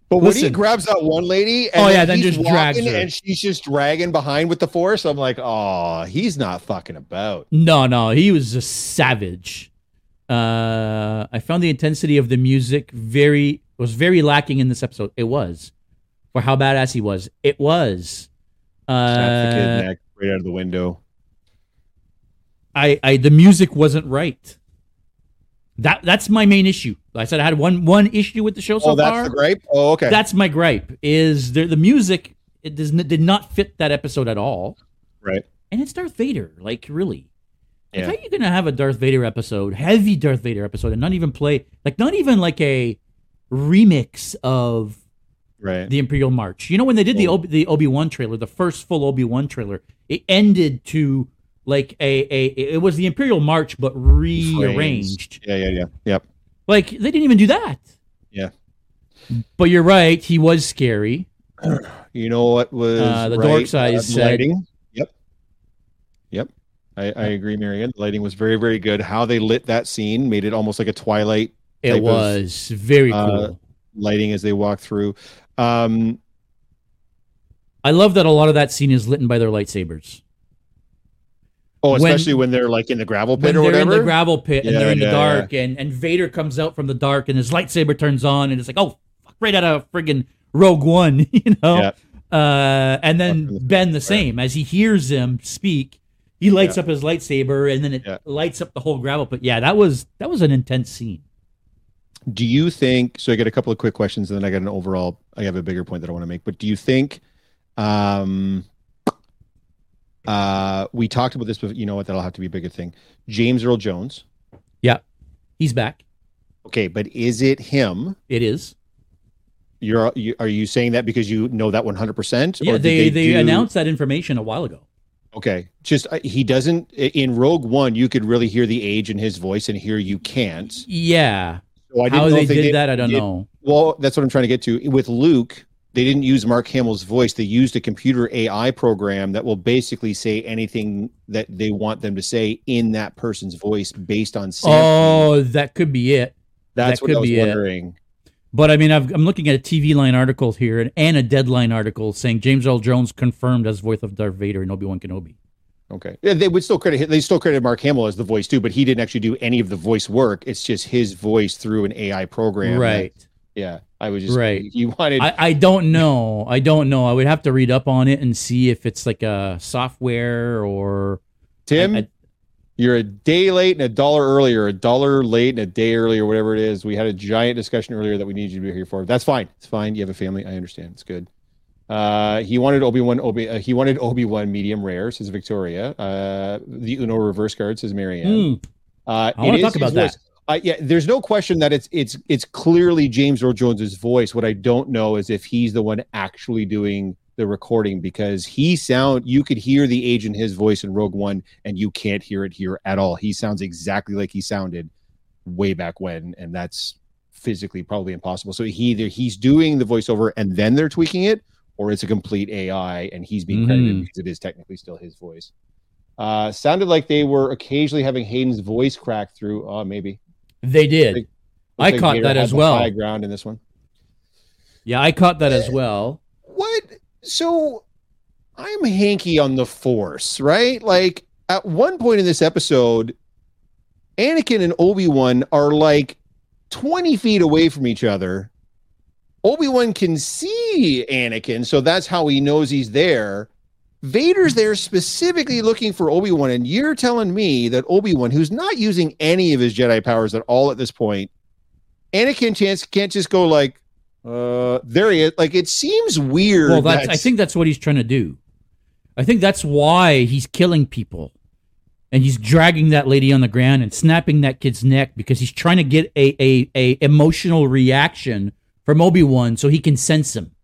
But when he grabs that one lady, and Oh, yeah, then he's just drags walking her. and she's just dragging behind with the force, I'm like, oh, he's not fucking about. No, no, he was a savage. Uh I found the intensity of the music very was very lacking in this episode. It was. For how badass he was. It was. Snaps the kid Uh, neck right out of the window. I, I the music wasn't right. That that's my main issue. I said I had one one issue with the show so oh, that's far. the gripe. Oh, okay. That's my gripe. Is there the music? It does did not fit that episode at all, right. and it's Darth Vader. Like really, like, Yeah. how are you gonna have a Darth Vader episode, heavy Darth Vader episode, and not even play like not even like a remix of Right. the Imperial March. You know when they did the Oh. Obi, the Obi Wan trailer, the first full Obi Wan trailer, it ended to like a, a it was the Imperial March but rearranged. Yeah, yeah, yeah. Yep. Like they didn't even do that. Yeah. But you're right, he was scary. You know what was Uh, the right? dork side said- lighting. Yep. Yep. I, I agree, Marion. The lighting was very, very good. How they lit that scene made it almost like a twilight It type of, was very uh, lighting as they walk through. Um, I love that a lot of that scene is lit by their lightsabers. Oh, especially when, they're like in the gravel When pit or they're whatever. in the gravel pit and Yeah, they're in the yeah, dark and, and Vader comes out from the dark and his lightsaber turns on and it's like, oh fuck, right out of friggin' Rogue One, you know? Yeah. Uh, and then the Ben the same. As he hears him speak, he lights Yeah. up his lightsaber and then it Yeah. lights up the whole gravel pit. Yeah, that was that was an intense scene. do you think so i got a couple of quick questions and then i got an overall i have a bigger point that i want to make but do you think um uh we talked about this but you know what that'll have to be a bigger thing james earl jones Yeah, He's back. okay but is it him It is. you're you, are you saying that because you know that 100% Yeah, did they they, do- announced that information a while ago. okay just uh, he doesn't in rogue one you could really hear the age in his voice and here you can't Yeah. so I How know they if did did- that, I don't did- know. Well, that's what I'm trying to get to. With Luke, they didn't use Mark Hamill's voice. They used a computer AI program that will basically say anything that they want them to say in that person's voice based on sampling. Oh, that could be it. That's that what could I was be it. wondering. But I mean, I've, I'm looking at a TVLine article here and, and a Deadline article saying James Earl Jones confirmed as voice of Darth Vader in Obi Wan Kenobi. Okay. Yeah, they would still credit they still credit Mark Hamill as the voice too, but he didn't actually do any of the voice work. It's just his voice through an AI program. Right. Yeah. I was just Right. You wanted I, I don't know. I don't know. I would have to read up on it and see if it's like a software or Tim. I- I- You're a day late and a dollar earlier, a dollar late and a day earlier, whatever it is. We had a giant discussion earlier that we need you to be here for. That's fine. It's fine. You have a family. I understand. It's good. Uh, he wanted Obi Wan. Obi. Uh, he wanted Obi Wan medium rare. Says Victoria. Uh, the Uno reverse card says Marianne. Hmm. Uh, I wanna talk about that. voice. Uh, yeah, there's no question that it's it's it's clearly James Earl Jones's voice. What I don't know is if he's the one actually doing the recording because he sound you could hear the age in his voice in Rogue One and you can't hear it here at all. He sounds exactly like he sounded way back when, and that's physically probably impossible. So he either he's doing the voiceover and then they're tweaking it, or it's a complete AI and he's being credited Mhm. because it is technically still his voice. Uh, sounded like they were occasionally having Hayden's voice crack through. Uh, maybe They did. Looks I like caught Vader that as well. High ground in this one. Yeah, I caught that as well. What? So I'm hanky on the Force, right? Like at one point in this episode, Anakin and Obi Wan are like 20 feet away from each other. Obi Wan can see Anakin, so that's how he knows he's there. Vader's there specifically looking for Obi Wan, and you're telling me that Obi Wan, who's not using any of his Jedi powers at all at this point, Anakin chance can't just go like, uh, there he is. Like it seems weird. Well, that's, I think that's what he's trying to do. I think that's why he's killing people. And he's dragging that lady on the ground and snapping that kid's neck because he's trying to get a, a, a emotional reaction from Obi-Wan so he can sense him.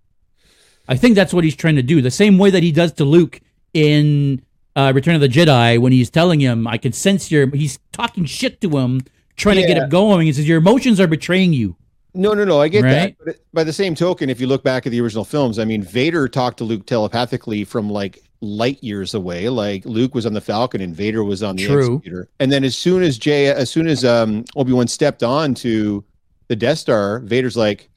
I think that's what he's trying to do. The same way that he does to Luke in uh, Return of the Jedi when he's telling him, I can sense your he's talking shit to him, trying to get him going. He says, Your emotions are betraying you. No, no, no. I get Right? that. But by the same token, if you look back at the original films, I mean, Vader talked to Luke telepathically from like light years away. Like Luke was on the Falcon and Vader was on the True. Executor. And then as soon as Jay, as soon as um, Obi Wan stepped on to the Death Star, Vader's like,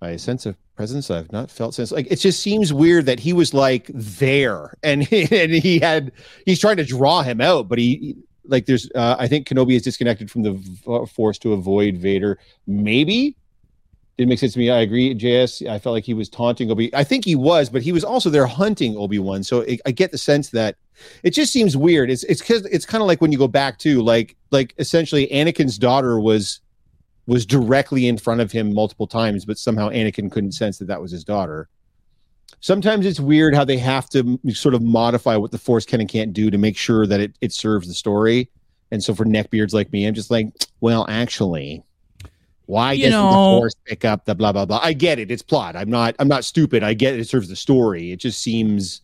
I sense a presence I've not felt since. Like it just seems weird that he was like there, and and he had he's trying to draw him out, but he like there's uh, I think Kenobi is disconnected from the v- Force to avoid Vader. Maybe didn't make sense to me. I agree, JS. I felt like he was taunting Obi. I think he was, but he was also there hunting Obi Wan. So it, I get the sense that it just seems weird. It's it's because it's kind of like when you go back to like like essentially Anakin's daughter was was directly in front of him multiple times, but somehow Anakin couldn't sense that that was his daughter. Sometimes it's weird how they have to sort of modify what the Force can and can't do to make sure that it, it serves the story. And so for neckbeards like me, I'm just like, well, actually, why You doesn't know- the Force pick up the blah blah blah? I get it. It's plot. I'm not. I'm not stupid. I get it. It serves the story. It just seems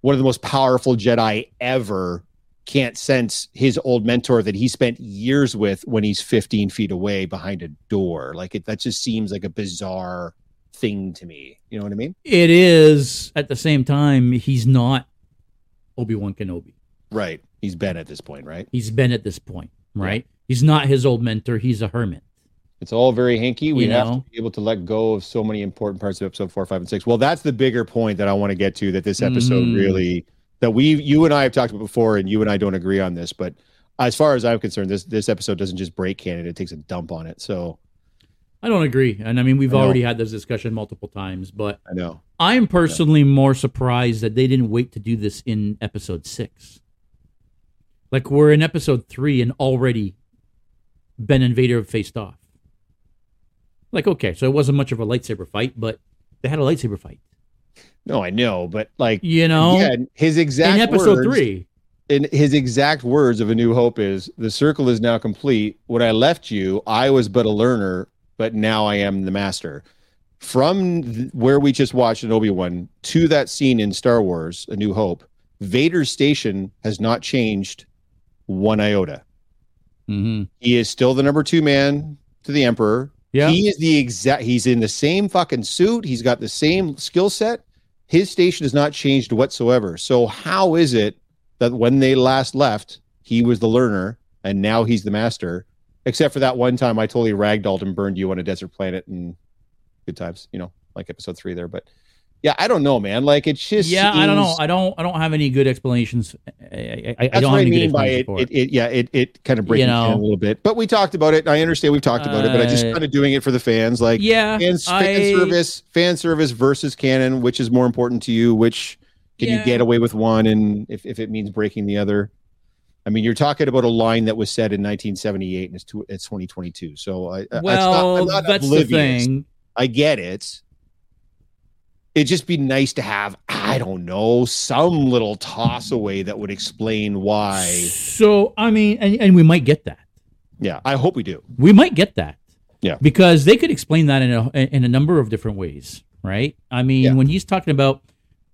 one of the most powerful Jedi ever can't sense his old mentor that he spent years with when he's 15 feet away behind a door. Like it, that just seems like a bizarre thing to me. You know what I mean? It is at the same time, he's not Obi-Wan Kenobi. Right. He's Ben at this point, right? He's been at this point, right? He's not his old mentor. He's a hermit. It's all very hanky. We You have know? to be able to let go of so many important parts of episode four, five, and six. Well, that's the bigger point that I want to get to. That this episode Mhm. really that we, you and I have talked about before, and you and I don't agree on this. But as far as I'm concerned, this this episode doesn't just break canon; it takes a dump on it. So I don't agree. And I mean, we've I already had this discussion multiple times, but I know. I'm personally more surprised that they didn't wait to do this in episode six. Like we're in episode three and already Ben and Vader have faced off. Like, okay, so it wasn't much of a lightsaber fight, but they had a lightsaber fight. No, I know, but like You know? again, his exact in episode words- three. in his exact words of A New Hope is the circle is now complete. When I left you, I was but a learner, but now I am the master. From th- where we just watched in Obi Wan to that scene in Star Wars, A New Hope, Vader's station has not changed one iota. Mm-hmm. He is still the number two man to the Emperor. Yeah. He is the exact. He's in the same fucking suit. He's got the same skill set. His station has not changed whatsoever. So how is it that when they last left, he was the learner and now he's the master? Except for that one time, I totally ragdolled and burned you on a desert planet and good times. You know, like episode three there. But yeah, I don't know, man. Like it's just yeah, I don't know. I don't. I don't have any good explanations. I, I, I- I That's don't what have I mean by it, it, it. Yeah, it, it kind of breaks You it down a little bit. But we talked about it. I understand we've talked about it, but I just Uh, kind of doing it for the fans. Like yeah, fan, fan I- service, fan service versus canon, which is more important to you? Which can you get away with one, and if, if it means breaking the other? I mean, you're talking about a line that was said in 1978, and it's to, it's 2022. So I, I- it's not- Well, I'm not that's the thing. I get it. It'd just be nice to have, I don't know, some little toss away that would explain why. So I mean, and, and we might get that. Yeah, I hope we do. We might get that. Yeah. Because they could explain that in a in a number of different ways, right? I mean, Yeah. when he's talking about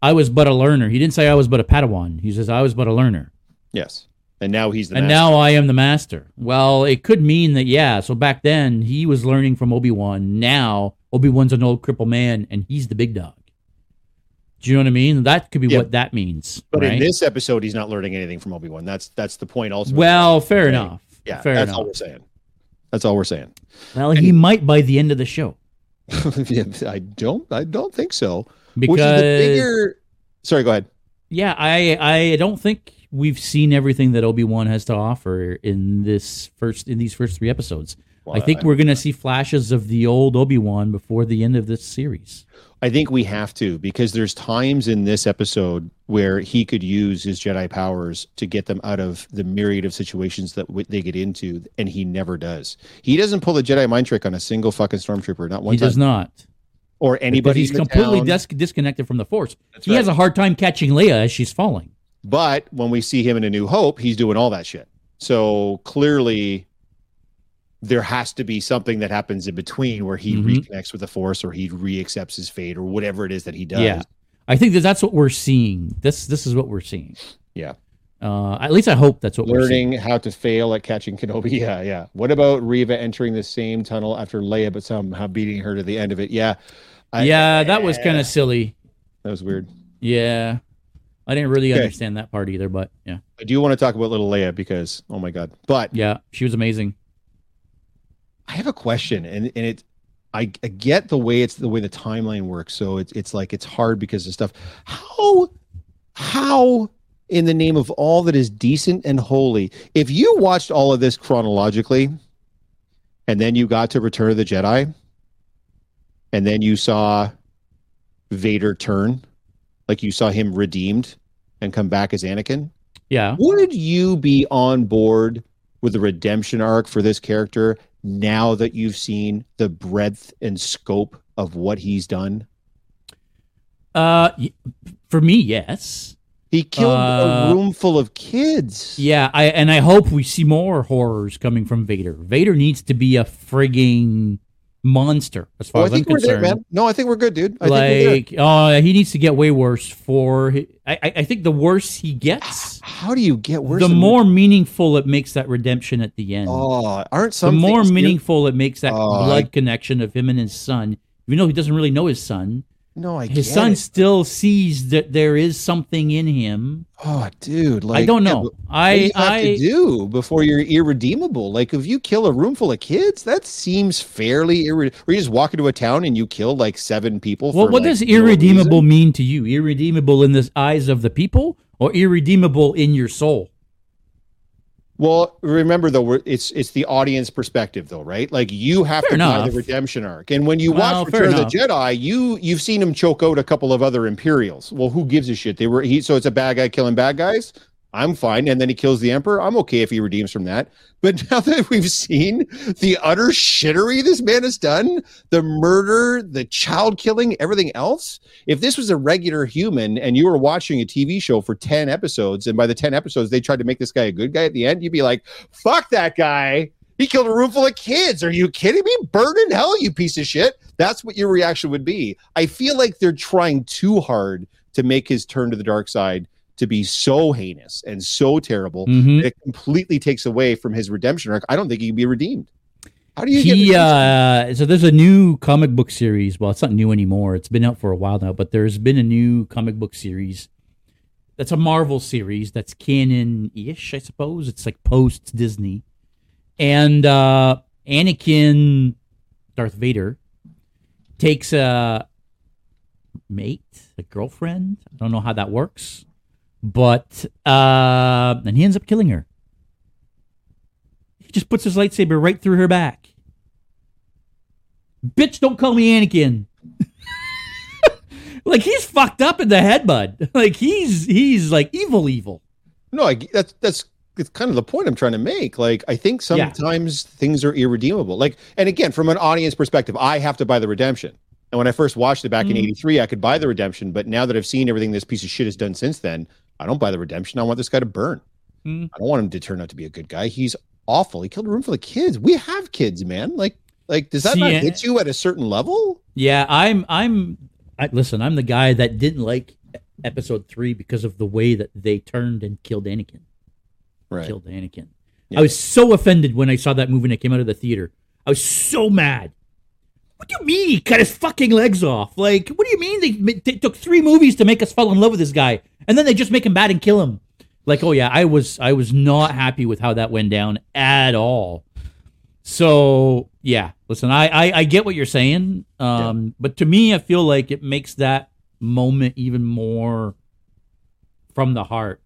I was but a learner, he didn't say I was but a Padawan. He says I was but a learner. Yes. And now he's the and master. now I am the master. Well, it could mean that yeah. So back then he was learning from Obi Wan. Now Obi Wan's an old cripple man, and he's the big dog. Do you know what I mean? That could be Yeah. what that means. But right? in this episode, he's not learning anything from Obi Wan. That's that's the point. Ultimately, well, fair Okay. enough. yeah, fair that's enough. all we're saying. That's all we're saying. Well, he might by the end of the show Yeah, I don't. I don't think so. because Which is the bigger. Sorry, go ahead. yeah, I I don't think we've seen everything that Obi Wan has to offer in this first in these first three episodes. I think we're going to see flashes of the old Obi Wan before the end of this series. I think we have to because there's times in this episode where he could use his Jedi powers to get them out of the myriad of situations that w- they get into, and he never does. He doesn't pull the Jedi mind trick on a single fucking stormtrooper, not one he time, does not. or Because anybody. he's in the completely dis- disconnected from the Force. That's he has a hard time catching Leia as she's falling. But when we see him in A New Hope, he's doing all that shit. So clearly, there has to be something that happens in between where he Mhm. reconnects with the Force, or he reaccepts his fate, or whatever it is that he does. Yeah. I think that that's what we're seeing. This this is what we're seeing. Yeah. Uh, at least I hope that's what we're seeing. Learning how to fail at catching Kenobi. Yeah, yeah. What about Reva entering the same tunnel after Leia, but somehow beating her to the end of it? Yeah. I- yeah, that was kind of silly. that was weird. Yeah. I didn't really Okay. understand that part either, but yeah. I do want to talk about little Leia because oh my god. But Yeah, she was amazing. I have a question, and and it, I, I get the way it's the way the timeline works. So it's it's like it's hard because of stuff. How, how, in the name of all that is decent and holy, if you watched all of this chronologically, and then you got to Return of the Jedi, and then you saw Vader turn, like you saw him redeemed and come back as Anakin, Yeah. would you be on board with the redemption arc for this character now that you've seen the breadth and scope of what he's done? Uh for me, yes. He killed Uh, a room full of kids. Yeah, I and I hope we see more horrors coming from Vader. Vader needs to be a frigging monster as far Oh, as I'm think we're there, concerned. No, I think we're good, dude. I like, uh, he needs to get way worse. For I, I, I think the worse he gets, How do you get worse? the more meaningful it makes that redemption at the end. Oh, aren't some the more meaningful it makes that Oh, blood I- connection of him and his son. Even though he doesn't really know his son, No, I his son it. still sees that there is something in him. Oh, dude, like I don't know. What do I you have I to do before you're irredeemable? Like, if you kill a room full of kids, that seems fairly irre. Or you just walk into a town and you kill like seven people. Well, what like, does irredeemable reason? mean to you? Irredeemable in the eyes of the people, or irredeemable in your soul? Well, remember though, we're, it's it's the audience perspective though, right? Like you have Fair to buy the redemption arc, and when you Well, watch Return of the Jedi, you you've seen him choke out a couple of other Imperials. Well, who gives a shit? They were he, so it's a bad guy killing bad guys. I'm fine, and then he kills the Emperor. I'm okay if he redeems from that. But now that we've seen the utter shittery this man has done, the murder, the child killing, everything else, if this was a regular human and you were watching a TV show for 10 episodes, and by the 10 episodes they tried to make this guy a good guy at the end, you'd be like, fuck that guy. He killed a room full of kids. Are you kidding me? Burn in hell, you piece of shit. That's what your reaction would be. I feel like they're trying too hard to make his turn to the dark side to be so heinous and so terrible. Mhm. It completely takes away from his redemption arc. I don't think he can be redeemed. How do you he get uh so there's a new comic book series well it's not new anymore it's been out for a while now but there's been a new comic book series that's a marvel series that's canon-ish i suppose it's like post disney and uh anakin darth vader takes a mate a girlfriend i don't know how that works but uh and he ends up killing her he just puts his lightsaber right through her back. Bitch, don't call me Anakin. like he's fucked up in the head, bud. Like he's he's like evil, evil. No, I, that's that's it's kind of the point I'm trying to make. Like, I think Yeah. sometimes things are irredeemable. Like, and again, from an audience perspective, I have to buy the redemption. And when I first watched it back in Mhm. '83, I could buy the redemption. But now that I've seen everything this piece of shit has done since then, I don't buy the redemption. I want this guy to burn. Mm. I don't want him to turn out to be a good guy. He's awful. He killed a room full of kids. We have kids, man. Like, like does that See, not hit you at a certain level? Yeah, I'm I'm I, listen. I'm the guy that didn't like episode three because of the way that they turned and killed Anakin. Right. Killed Anakin. Yeah. I was so offended when I saw that movie and it came out of the theater. I was so mad. What do you mean he cut his fucking legs off? Like, what do you mean they, they took three movies to make us fall in love with this guy, and then they just make him bad and kill him? Like, oh yeah, I was I was not happy with how that went down at all. So yeah, listen, I I, I get what you're saying, um, but to me, I feel like it makes that moment even more from the heart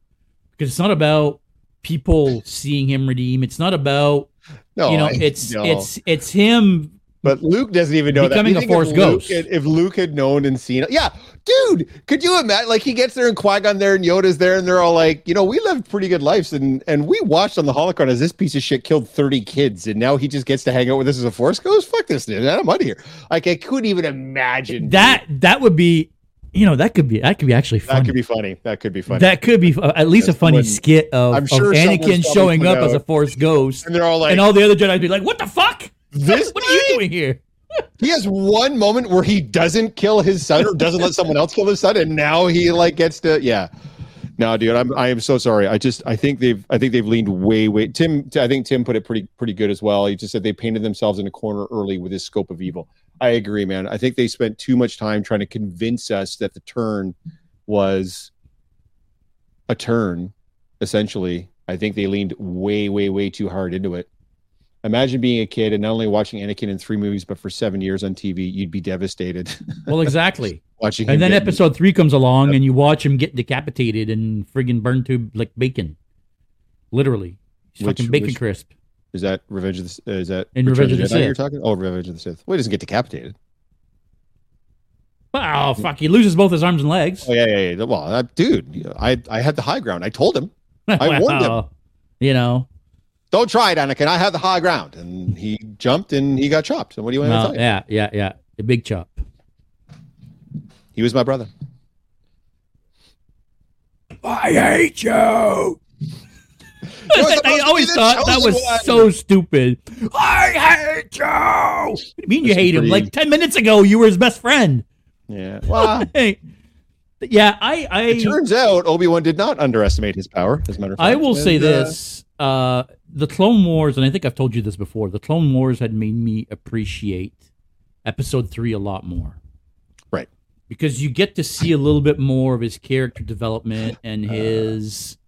because it's not about people seeing him redeem. It's not about No, you know, I- it's no. it's it's him. But Luke doesn't even know Becoming that. a you think Force if Luke ghost. had- if Luke had known and seen it, yeah, dude, could you imagine? Like he gets there and Qui Gon there and Yoda's there, and they're all like, you know, we lived pretty good lives, and and we watched on the holocron as this piece of shit killed thirty kids, and now he just gets to hang out with us as a Force ghost. Fuck this, dude. I'm out of here. Like I couldn't even imagine That that would be, you know, that could be that could be actually That could be funny. That could be funny. That could be uh, at least a funny when- skit of, I'm sure someone's Anakin showing up as a Force ghost, and they're all like, and all the other Jedi be like, "What the fuck? This what are you doing here?" he has one moment where he doesn't kill his son or doesn't let someone else kill his son, and now he like gets to yeah. No, dude, I'm I am so sorry. I just I think they've I think they've leaned way way. Tim, I think Tim put it pretty pretty good as well. He just said they painted themselves in a corner early with this scope of evil. I agree, man. I think they spent too much time trying to convince us that the turn was a turn. Essentially, I think they leaned way way way too hard into it. Imagine being a kid and not only watching Anakin in three movies, but for seven years on TV, you'd be devastated Well, exactly. watching. and then get- episode three comes along, and you watch him get decapitated and friggin' burned to like bacon, literally. He's Which- fucking bacon which- crisp. is that Revenge of the uh, is that In Return Revenge of the Jedi You're talking? Oh, Revenge of the Sith. Well, he doesn't get decapitated. Oh fuck! He loses both his arms and legs. Oh yeah, yeah, yeah. Well, uh, dude, I I had the high ground. I told him, I warned him. You know, don't try it, Anakin. I have the high ground, and he jumped and he got chopped. And what do you want me to no, tell you? yeah, yeah, yeah. The big chop. He was my brother. I hate you. I always thought that was one. so stupid. I hate you. What do you mean you That's hate him? Like ten minutes ago, you were his best friend. Yeah. Well, Hey. yeah, I, I, it turns out Obi Wan did not underestimate his power. As a matter of fact, I will say uh, this: uh, the Clone Wars, and I think I've told you this before. The Clone Wars had made me appreciate Episode Three a lot more, Right. Because you get to see a little bit more of his character development and Uh. his,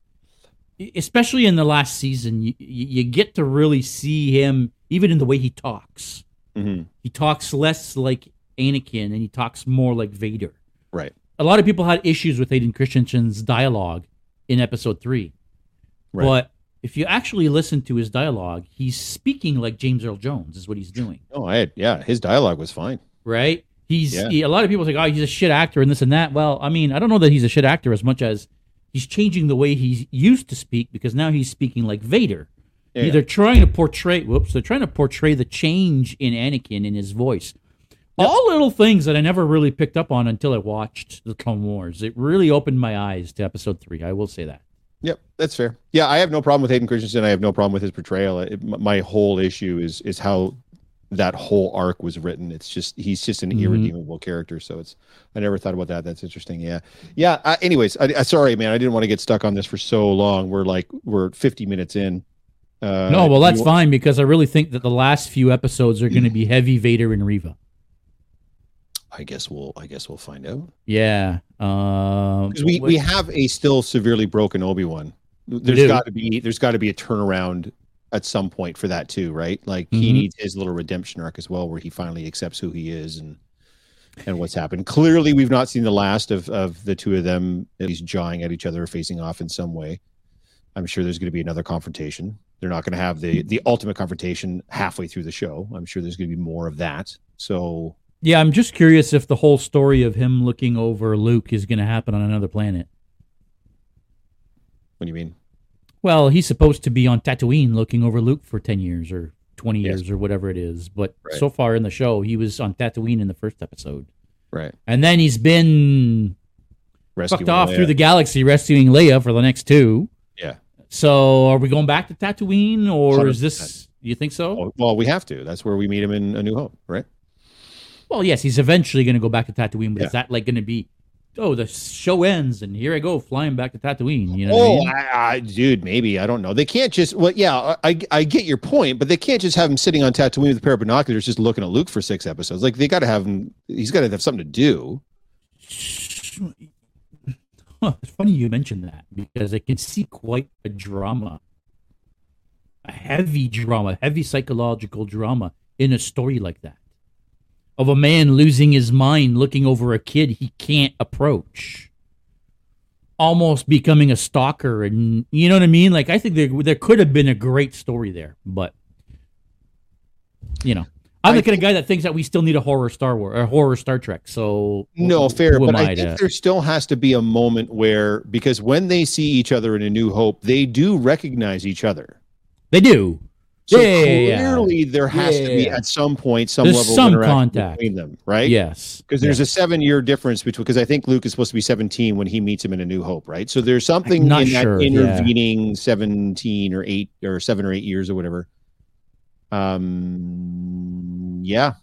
especially in the last season, you, you get to really see him even in the way he talks. mhm, He talks less like Anakin, and he talks more like Vader Right. a lot of people had issues with Hayden Christensen's dialogue in episode three. Right. But if you actually listen to his dialogue, he's speaking like James Earl Jones is what he's doing, Oh, I had, yeah. His dialogue was fine. right? He's Yeah. he- a lot of people say, "Oh, he's a shit actor and this and that." Well, I mean, I don't know that he's a shit actor as much as he's changing the way he used to speak because now he's speaking like Vader. Yeah. They're trying to portray. Whoops, they're trying to portray the change in Anakin in his voice. All little things that I never really picked up on until I watched the Clone Wars. It really opened my eyes to Episode Three. I will say that. Yep, that's fair. Yeah, I have no problem with Hayden Christensen. I have no problem with his portrayal. It, my whole issue is is how that whole arc was written. It's just he's just an Mhm. irredeemable character. So it's I never thought about that. That's interesting. Yeah, yeah. Uh, anyways, I, I sorry, man. I didn't want to get stuck on this for so long. We're like we're 50 minutes in. Uh, no, well, that's fine because I really think that the last few episodes are going to be heavy Vader and Reva. I guess we'll. I guess we'll find out. Yeah. Um, we, we have a still severely broken Obi Wan. There's got to be there's got to be a turnaround at some point for that too, right? Like he Mhm. needs his little redemption arc as well, where he finally accepts who he is and and what's happened. Clearly, we've not seen the last of of the two of them at least jawing at each other, or facing off in some way. I'm sure there's going to be another confrontation. They're not going to have the the ultimate confrontation halfway through the show. I'm sure there's going to be more of that. So Yeah, I'm just curious if the whole story of him looking over Luke is going to happen on another planet. what do you mean? Well, he's supposed to be on Tatooine looking over Luke for 10 years or 20 Yes. years or whatever it is. But Right. so far in the show, he was on Tatooine in the first episode. Right. And then he's been Rescuing fucked off Leia. through the galaxy rescuing Leia for the next two. Yeah. So are we going back to Tatooine or is 100%. this, you think so? Well, we have to. That's where we meet him in A New Hope, right? Well, yes, he's eventually going to go back to Tatooine, but Yeah. is that like going to be, oh, the show ends and here I go flying back to Tatooine? You know what I Oh, mean? I, I, dude, maybe I don't know. They can't just. Well, yeah, I, I get your point, but they can't just have him sitting on Tatooine with a pair of binoculars, just looking at Luke for six episodes. Like they got to have him. He's got to have something to do. Huh, it's funny you mentioned that because I can see quite a drama, a heavy drama, heavy psychological drama in a story like that of a man losing his mind looking over a kid he can't approach, almost becoming a stalker, and you know what I mean. Like I think there there could have been a great story there, but you know. I'm I the kind of guy that thinks that we still need a horror Star Wars, a horror Star Trek. So No, fair, but am I think there still has to be a moment where because when they see each other in A New Hope, they do recognize each other. they do. So Yeah, yeah, yeah. clearly, there has to be Yeah. at some point some There's level some of interaction contact. between them, right? Yes, Because there's a seven year difference between because I think Luke is supposed to be 17 when he meets him in A New Hope, right? So there's something in that sure, yeah. intervening 17 or eight or seven or eight years or whatever. Um, yeah.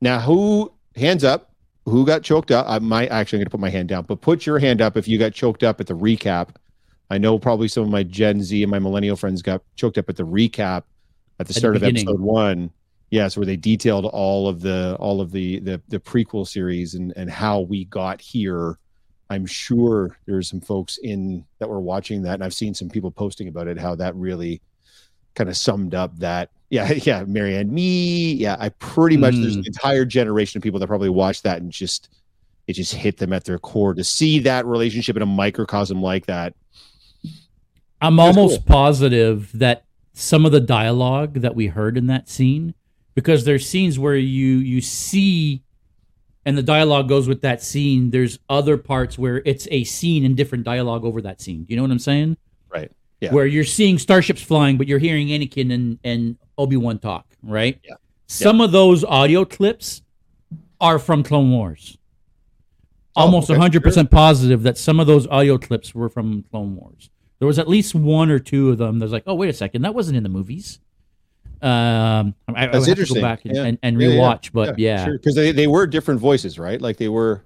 Now, who hands up? Who got choked up? I might actually I'm gonna put my hand down, but put your hand up if you got choked up at the recap. I know probably some of my Gen Z and my millennial friends got choked up at the recap at the the start of episode one. Yes, where they detailed all of the all of the the, the prequel series and and how we got here. I'm sure there's some folks in that were watching that, and I've seen some people posting about it. How that really kind of summed up that. Yeah, yeah, Marianne, me. Yeah, I pretty much there's an Mm. entire generation of people that probably watched that and just it just hit them at their core to see that relationship in a microcosm like that. I'm almost positive that some of the dialogue that we heard in that scene, because there's scenes where you you see, and the dialogue goes with that scene. There's other parts where it's a scene and different dialogue over that scene. You know what I'm saying? Right. Yeah. Where you're seeing starships flying, but you're hearing Anakin and and Obi Wan talk. Right. Yeah. Some of those audio clips are from Clone Wars. Oh, Almost okay, 100% positive that some of those audio clips were from Clone Wars. There was at least one or two of them. There's like, oh, wait a second, that wasn't in the movies. Um, I, I would That's have to interesting. go back and, Yeah. and, and Yeah, yeah, rewatch, but yeah, because they, they were different voices, right? Like they were.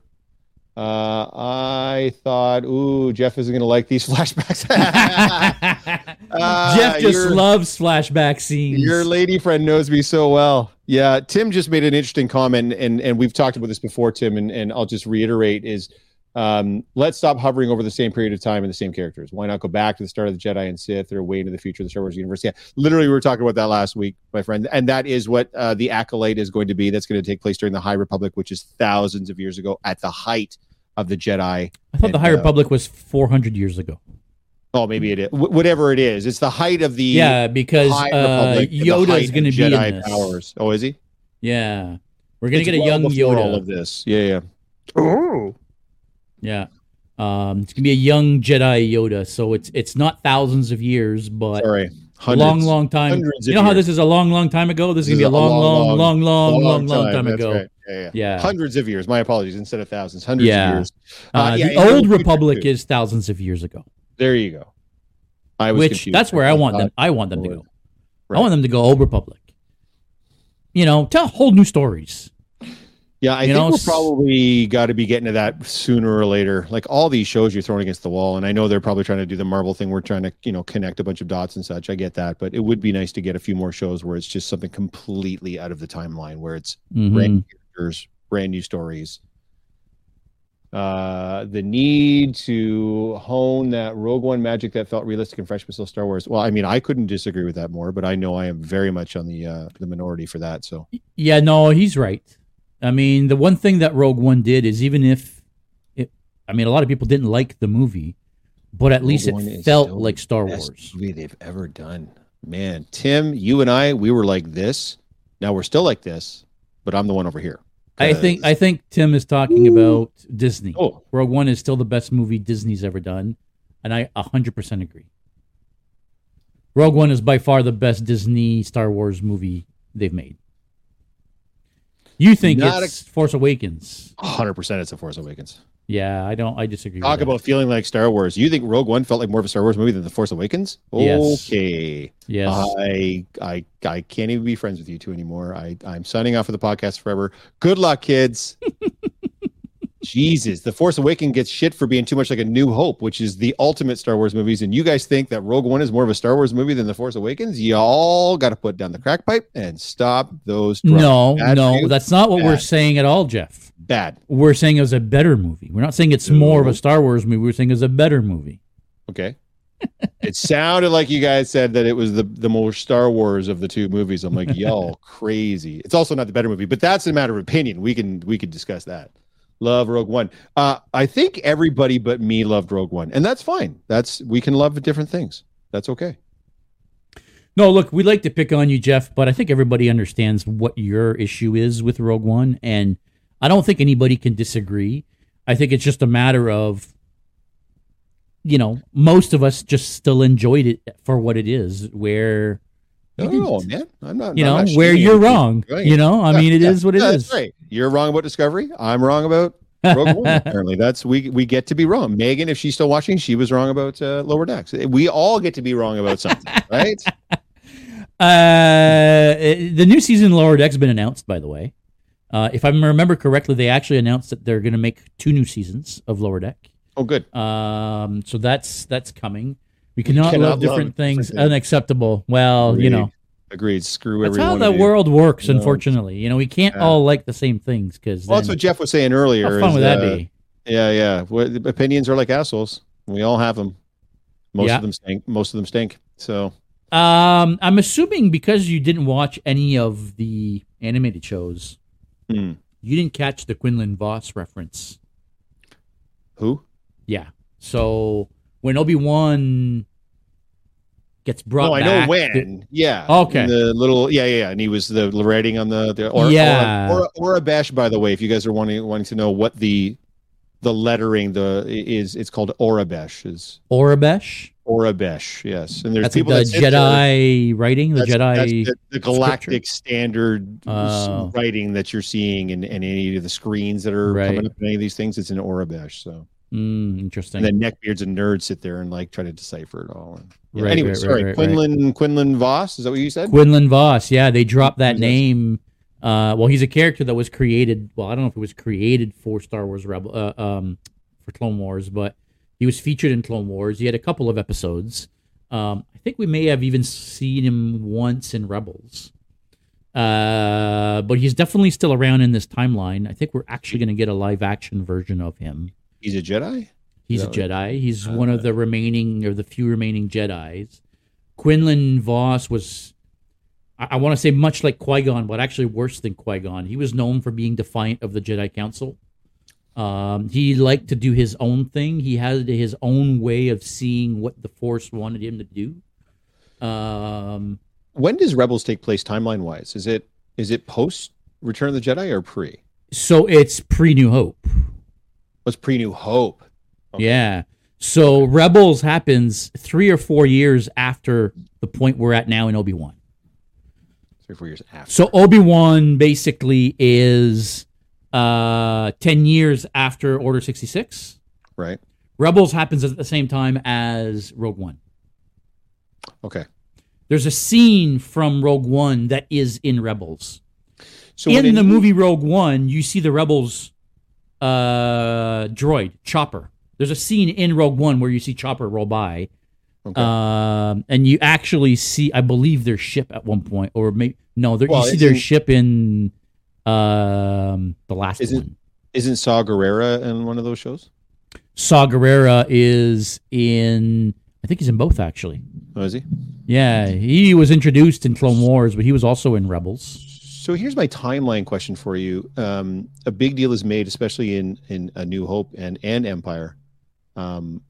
Uh, I thought, ooh, Jeff isn't gonna like these flashbacks. Uh, Jeff just loves flashback scenes. Your lady friend knows me so well. Yeah, Tim just made an interesting comment, and and we've talked about this before, Tim, and and I'll just reiterate: is um, let's stop hovering over the same period of time and the same characters. Why not go back to the start of the Jedi and Sith, or way into the future of the Star Wars universe? Yeah, literally, we were talking about that last week, my friend, and that is what uh, the acolyte is going to be. That's going to take place during the High Republic, which is thousands of years ago, at the height of the Jedi. I thought the High uh, Republic was 400 years ago. Oh, maybe it is. Wh- whatever it is, it's the height of the Yeah, because High uh, Republic. and Yoda is going to be Jedi in this. powers. Oh, is he? Yeah, we're going to get a well young Yoda. All of this, yeah, yeah. Oh, Yeah. Um, it's gonna be a young Jedi Yoda, so it's it's not thousands of years, but sorry, a hundreds, long, long time. You know how years. this is a long, long time ago. This is gonna be a long, long, long, long, long, long time That's ago. right. Yeah, yeah, Yeah. hundreds of years. My apologies, instead of thousands, hundreds Yeah. of years. Uh, Uh, yeah, the old Republic is thousands of years ago, There you go. I was which confused. that's where I want them. I want them to go. Right. I want them to go Old Republic. You know, tell whole new stories. Yeah, I You think know, we're probably got to be getting to that sooner or later. Like all these shows you're throwing against the wall, and I know they're probably trying to do the Marvel thing. We're trying to, you know, connect a bunch of dots and such. I get that, but it would be nice to get a few more shows where it's just something completely out of the timeline, where it's Mhm. brand new characters, brand new stories. Uh, the need to hone that Rogue One magic that felt realistic and fresh, but still Star Wars. Well, I mean, I couldn't disagree with that more, but I know I am very much on the uh, the minority for that. So Yeah, no, he's right. I mean, the one thing that Rogue One did is even if it, I mean, a lot of people didn't like the movie, but at least Rogue One it felt like Star best Wars. movie they've ever done. Man, Tim, you and I, we were like this. Now we're still like this, but I'm the one over here. I think I think Tim is talking about Disney. oh, Rogue One is still the best movie Disney's ever done, and I 100% agree. Rogue One is by far the best Disney Star Wars movie they've made. You think Not it's Force Awakens? 100% it's a Force Awakens. Yeah, I don't. I disagree. Talk about feeling like Star Wars. You think Rogue One felt like more of a Star Wars movie than The Force Awakens? Yes. Okay. yes. I I I can't even be friends with you two anymore. I I'm signing off of the podcast forever. Good luck, kids. Jesus, The Force Awakens gets shit for being too much like a New Hope, which is the ultimate Star Wars movies. And you guys think that Rogue One is more of a Star Wars movie than The Force Awakens? Y'all got to put down the crack pipe and stop those. drugs. no, Bad no, that's not what we're saying at all, Jeff. bad. We're saying it was a better movie. We're not saying it's more of a Star Wars movie. We're saying it's a better movie. Okay. it sounded like you guys said that it was the the more Star Wars of the two movies. I'm like, y'all crazy. It's also not the better movie, but that's a matter of opinion. We can we can discuss that. Love Rogue One. Uh, I think everybody but me loved Rogue One, and that's fine. That's we can love different things. That's okay. No, look, we like to pick on you, Jeff, but I think everybody understands what your issue is with Rogue One, and I don't think anybody can disagree. I think it's just a matter of, you know, most of us just still enjoyed it for what it is. Where No, man, I'm not. you know not where you're wrong. You know, I Yeah, mean, it yeah, is what it yeah, is. That's right. You're wrong about Discovery. I'm wrong about Rogue One. Apparently, that's we we get to be wrong. Megan, if she's still watching, she was wrong about uh, Lower Decks. We all get to be wrong about something, right? Uh, the new season of Lower Decks has been announced, by the way. Uh, if I remember correctly, they actually announced that they're going to make two new seasons of Lower Deck. Oh, good. Um, so that's that's coming. We cannot, cannot love love different things. different things. Unacceptable. Well, you know, Agreed. Screw that's how the world works. No. Unfortunately, you know, we can't Yeah. all like the same things because Well, that's what Jeff was saying earlier. how fun is, would that uh, be? Yeah, yeah. What, opinions are like assholes. We all have them. Most Yeah. of them stink. Most of them stink. So Um, I'm assuming because you didn't watch any of the animated shows, hmm. you didn't catch the Quinlan Vos reference. who? Yeah. So when Obi Wan gets brought Oh, I know when. yeah. Okay. The little. Yeah, yeah. yeah. And he was the writing on the. the or, Yeah. Or, or, or a bash. By the way, if you guys are wanting wanting to know what the the lettering the is, it's called Aurebesh. Is Aurebesh. Aurebesh? Yes. And there's That's people the that sit there- Jedi writing, the that's, Jedi. that's the, the galactic standard s- Oh. writing that you're seeing and, and any of the screens that are Right. coming up in any of these things it's in Aurebesh so Mm, interesting. and then neckbeards and nerds sit there and like try to decipher it all and, yeah. Right, anyway right, sorry right, quinlan quinlan vos is that what you said Quinlan Vos. Yeah, they dropped that name. Uh, well, he's a character that was created. Well, I don't know if it was created for Star Wars Rebel, uh, um, for Clone Wars, but he was featured in Clone Wars. He had a couple of episodes. Um, I think we may have even seen him once in Rebels. Uh, but he's definitely still around in this timeline. I think we're actually going to get a live action version of him. He's a jedi He's a Is that Jedi. He's Uh, one of the remaining or the few remaining Jedi's. Quinlan Vos was, I, I want to say, much like Qui Gon, but actually worse than Qui Gon. He was known for being defiant of the Jedi Council. Um, he liked to do his own thing. He had his own way of seeing what the Force wanted him to do. Um, when does rebels take place timeline wise is it is it post return of the jedi or pre so it's pre New Hope. What's pre new hope Okay. Yeah. So Rebels happens three or four years after the point we're at now in Obi Wan. three or four years after So Obi Wan basically is uh, ten years after Order sixty six. right Rebels happens at the same time as Rogue One. okay There's a scene from Rogue One that is in Rebels. So when in the movie Rogue One, you see the rebels uh droid Chopper. There's a scene in Rogue One where you see Chopper roll by, Okay. um, and you actually see, I believe, their ship at one point, or maybe no, there, Well, you see their ship in um the last Isn't- one. Isn't Saw Gerrera in one of those shows? Saw Gerrera is in, I think he's in both actually. Oh, is he? Yeah, he was introduced in Clone Wars, but he was also in Rebels. So here's my timeline question for you. Um, a big deal is made, especially in in A New Hope and and Empire, um,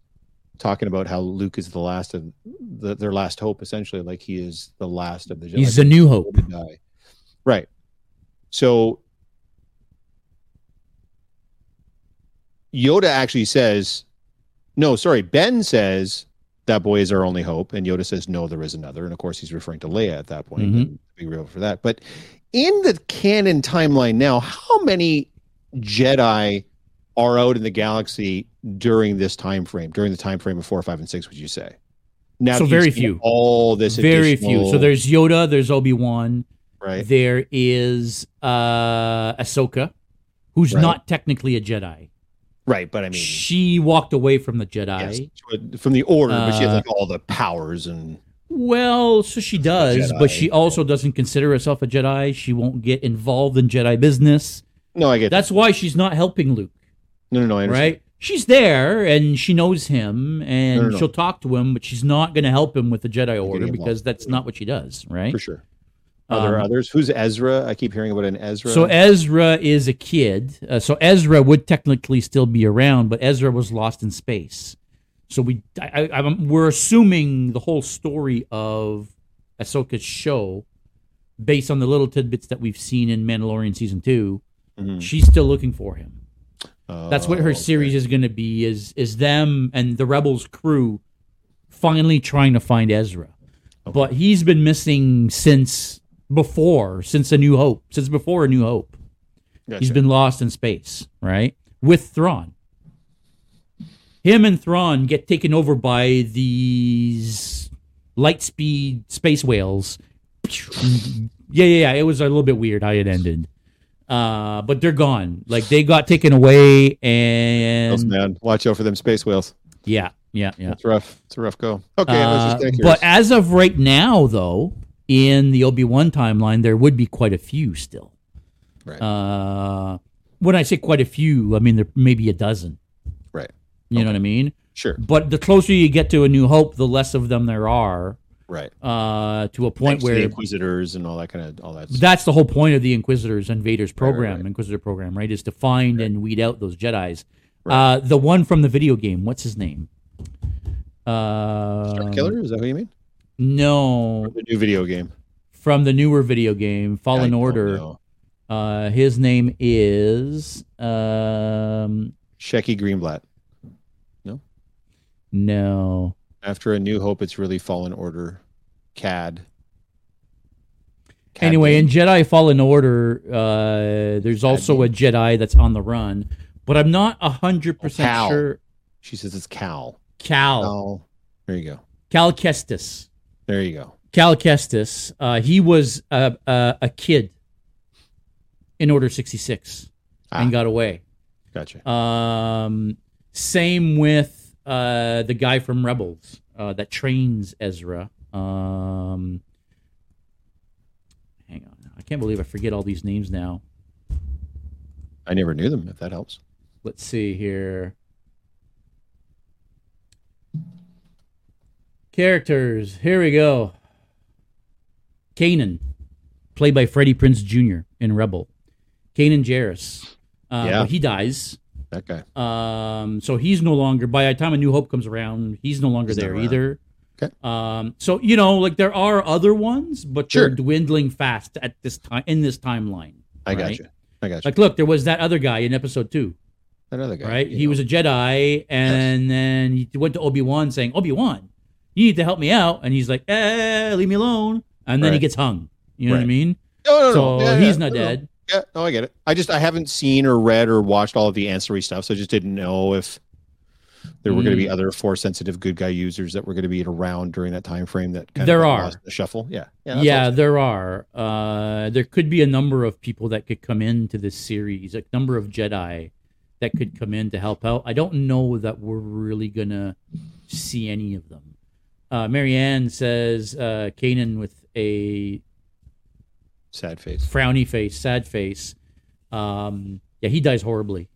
talking about how Luke is the last of the, their last hope, essentially, like he is the last of the Jedi. He's the New Hope. Right. So Yoda actually says, no, sorry, Ben says that boy is our only hope, and Yoda says, no, there is another. And of course, he's referring to Leia at that point. Mhm. Be real for that. But in the canon timeline now, how many Jedi are out in the galaxy during this time frame, during the time frame of four, five, and six? Would you say? Now, So very few. All this, Very few. So there's Yoda, there's Obi Wan, right. there is uh Ahsoka, who's Right. not technically a Jedi. Right, but I mean, she walked away from the Jedi. yes, from the order, but she has Uh, like all the powers and Well, so she does, but she also doesn't consider herself a Jedi. She won't get involved in Jedi business. no, I get That's why she's not helping Luke, no, no, no, I understand. right? She's there and she knows him and No, no, no. she'll talk to him, but she's not going to help him with the Jedi Order because that's not what she does, right? for sure. Are there Um, others? Who's Ezra? I keep hearing about an Ezra. So Ezra is a kid. Uh, so Ezra would technically still be around, but Ezra was lost in space. So we, I, I, I'm, we're assuming the whole story of Ahsoka's show, based on the little tidbits that we've seen in Mandalorian season two, Mhm. she's still looking for him. That's what Oh, her okay. series is going to be. Is is them and the Rebels crew finally trying to find Ezra, but he's been missing since before, since A New Hope, since before A New Hope. Gotcha. He's been lost in space, right? With Thrawn. Him and Thrawn get taken over by these light speed space whales. Yeah, yeah, yeah. It was a little bit weird how it ended. Uh, but they're gone. Like they got taken away and man, watch out for them space whales. yeah, yeah, yeah. It's rough. It's a rough go. Okay, Uh, but as of right now, though, in the Obi Wan timeline, there would be quite a few still. Right. Uh, when I say quite a few, I mean there maybe a dozen. Right. You know what I mean? Sure. But the closer you get to A New Hope, the less of them there are. Right. Uh, to a point Thanks to the where Inquisitors and all that kind of all that. stuff. that's the whole point of the Inquisitors and Vader's program, right. Inquisitor program, right? Is to find and weed out those Jedi's. Uh, the one from the video game, what's his name? Uh, Star Killer? Is that what you mean? No, The new video game. from the newer video game, Fallen Order. know. Uh, his name is um, Shecky Greenblatt. No. After A New Hope, it's really Fallen Order. CAD. CAD Anyway, in. Jedi Fallen Order, uh, there's also a Jedi that's on the run, but I'm not hundred percent Cal. sure. she says it's Cal. Cal, Cal. There you go. Cal Kestis, There you go. Cal Kestis. Uh, he was a, a a kid in Order sixty six Ah. and got away. Gotcha. Um, same with uh, the guy from Rebels uh, that trains Ezra. Um, hang on, I can't believe I forget all these names now. I never knew them. If that helps. Let's see here. Characters. Here we go. Kanan, played by Freddie Prinze Jr. in Rebel. Kanan Jarrus. Uh, Yeah. but he dies. That guy. Um, so he's no longer. By the time A New Hope comes around, he's no longer He's there either. Okay. Um, so you know, like there are other ones, but Sure. they're dwindling fast at this time in this timeline. I right? got you. I got you. Like, look, there was that other guy in episode two, That other guy. right? He know. was a Jedi, and then he went to Obi Wan saying, "Obi Wan, you need to help me out," and he's like, "Eh, leave me alone," and then he gets hung. You know what I mean? No, no, no. So Yeah, he's yeah. not No, no. dead. Yeah, no, I get it. I just I haven't seen or read or watched all of the ancillary stuff, so I just didn't know if there were going to be Mm. other force sensitive good guy users that were going to be around during that time frame that kind There of are. the shuffle. Yeah, yeah, yeah, there are. Uh, there could be a number of people that could come into this series, a number of Jedi that could come in to help out. I don't know that we're really gonna see any of them. Uh, Marianne says uh, Kanan with a sad face. frowny face, sad face. Um, yeah, he dies horribly.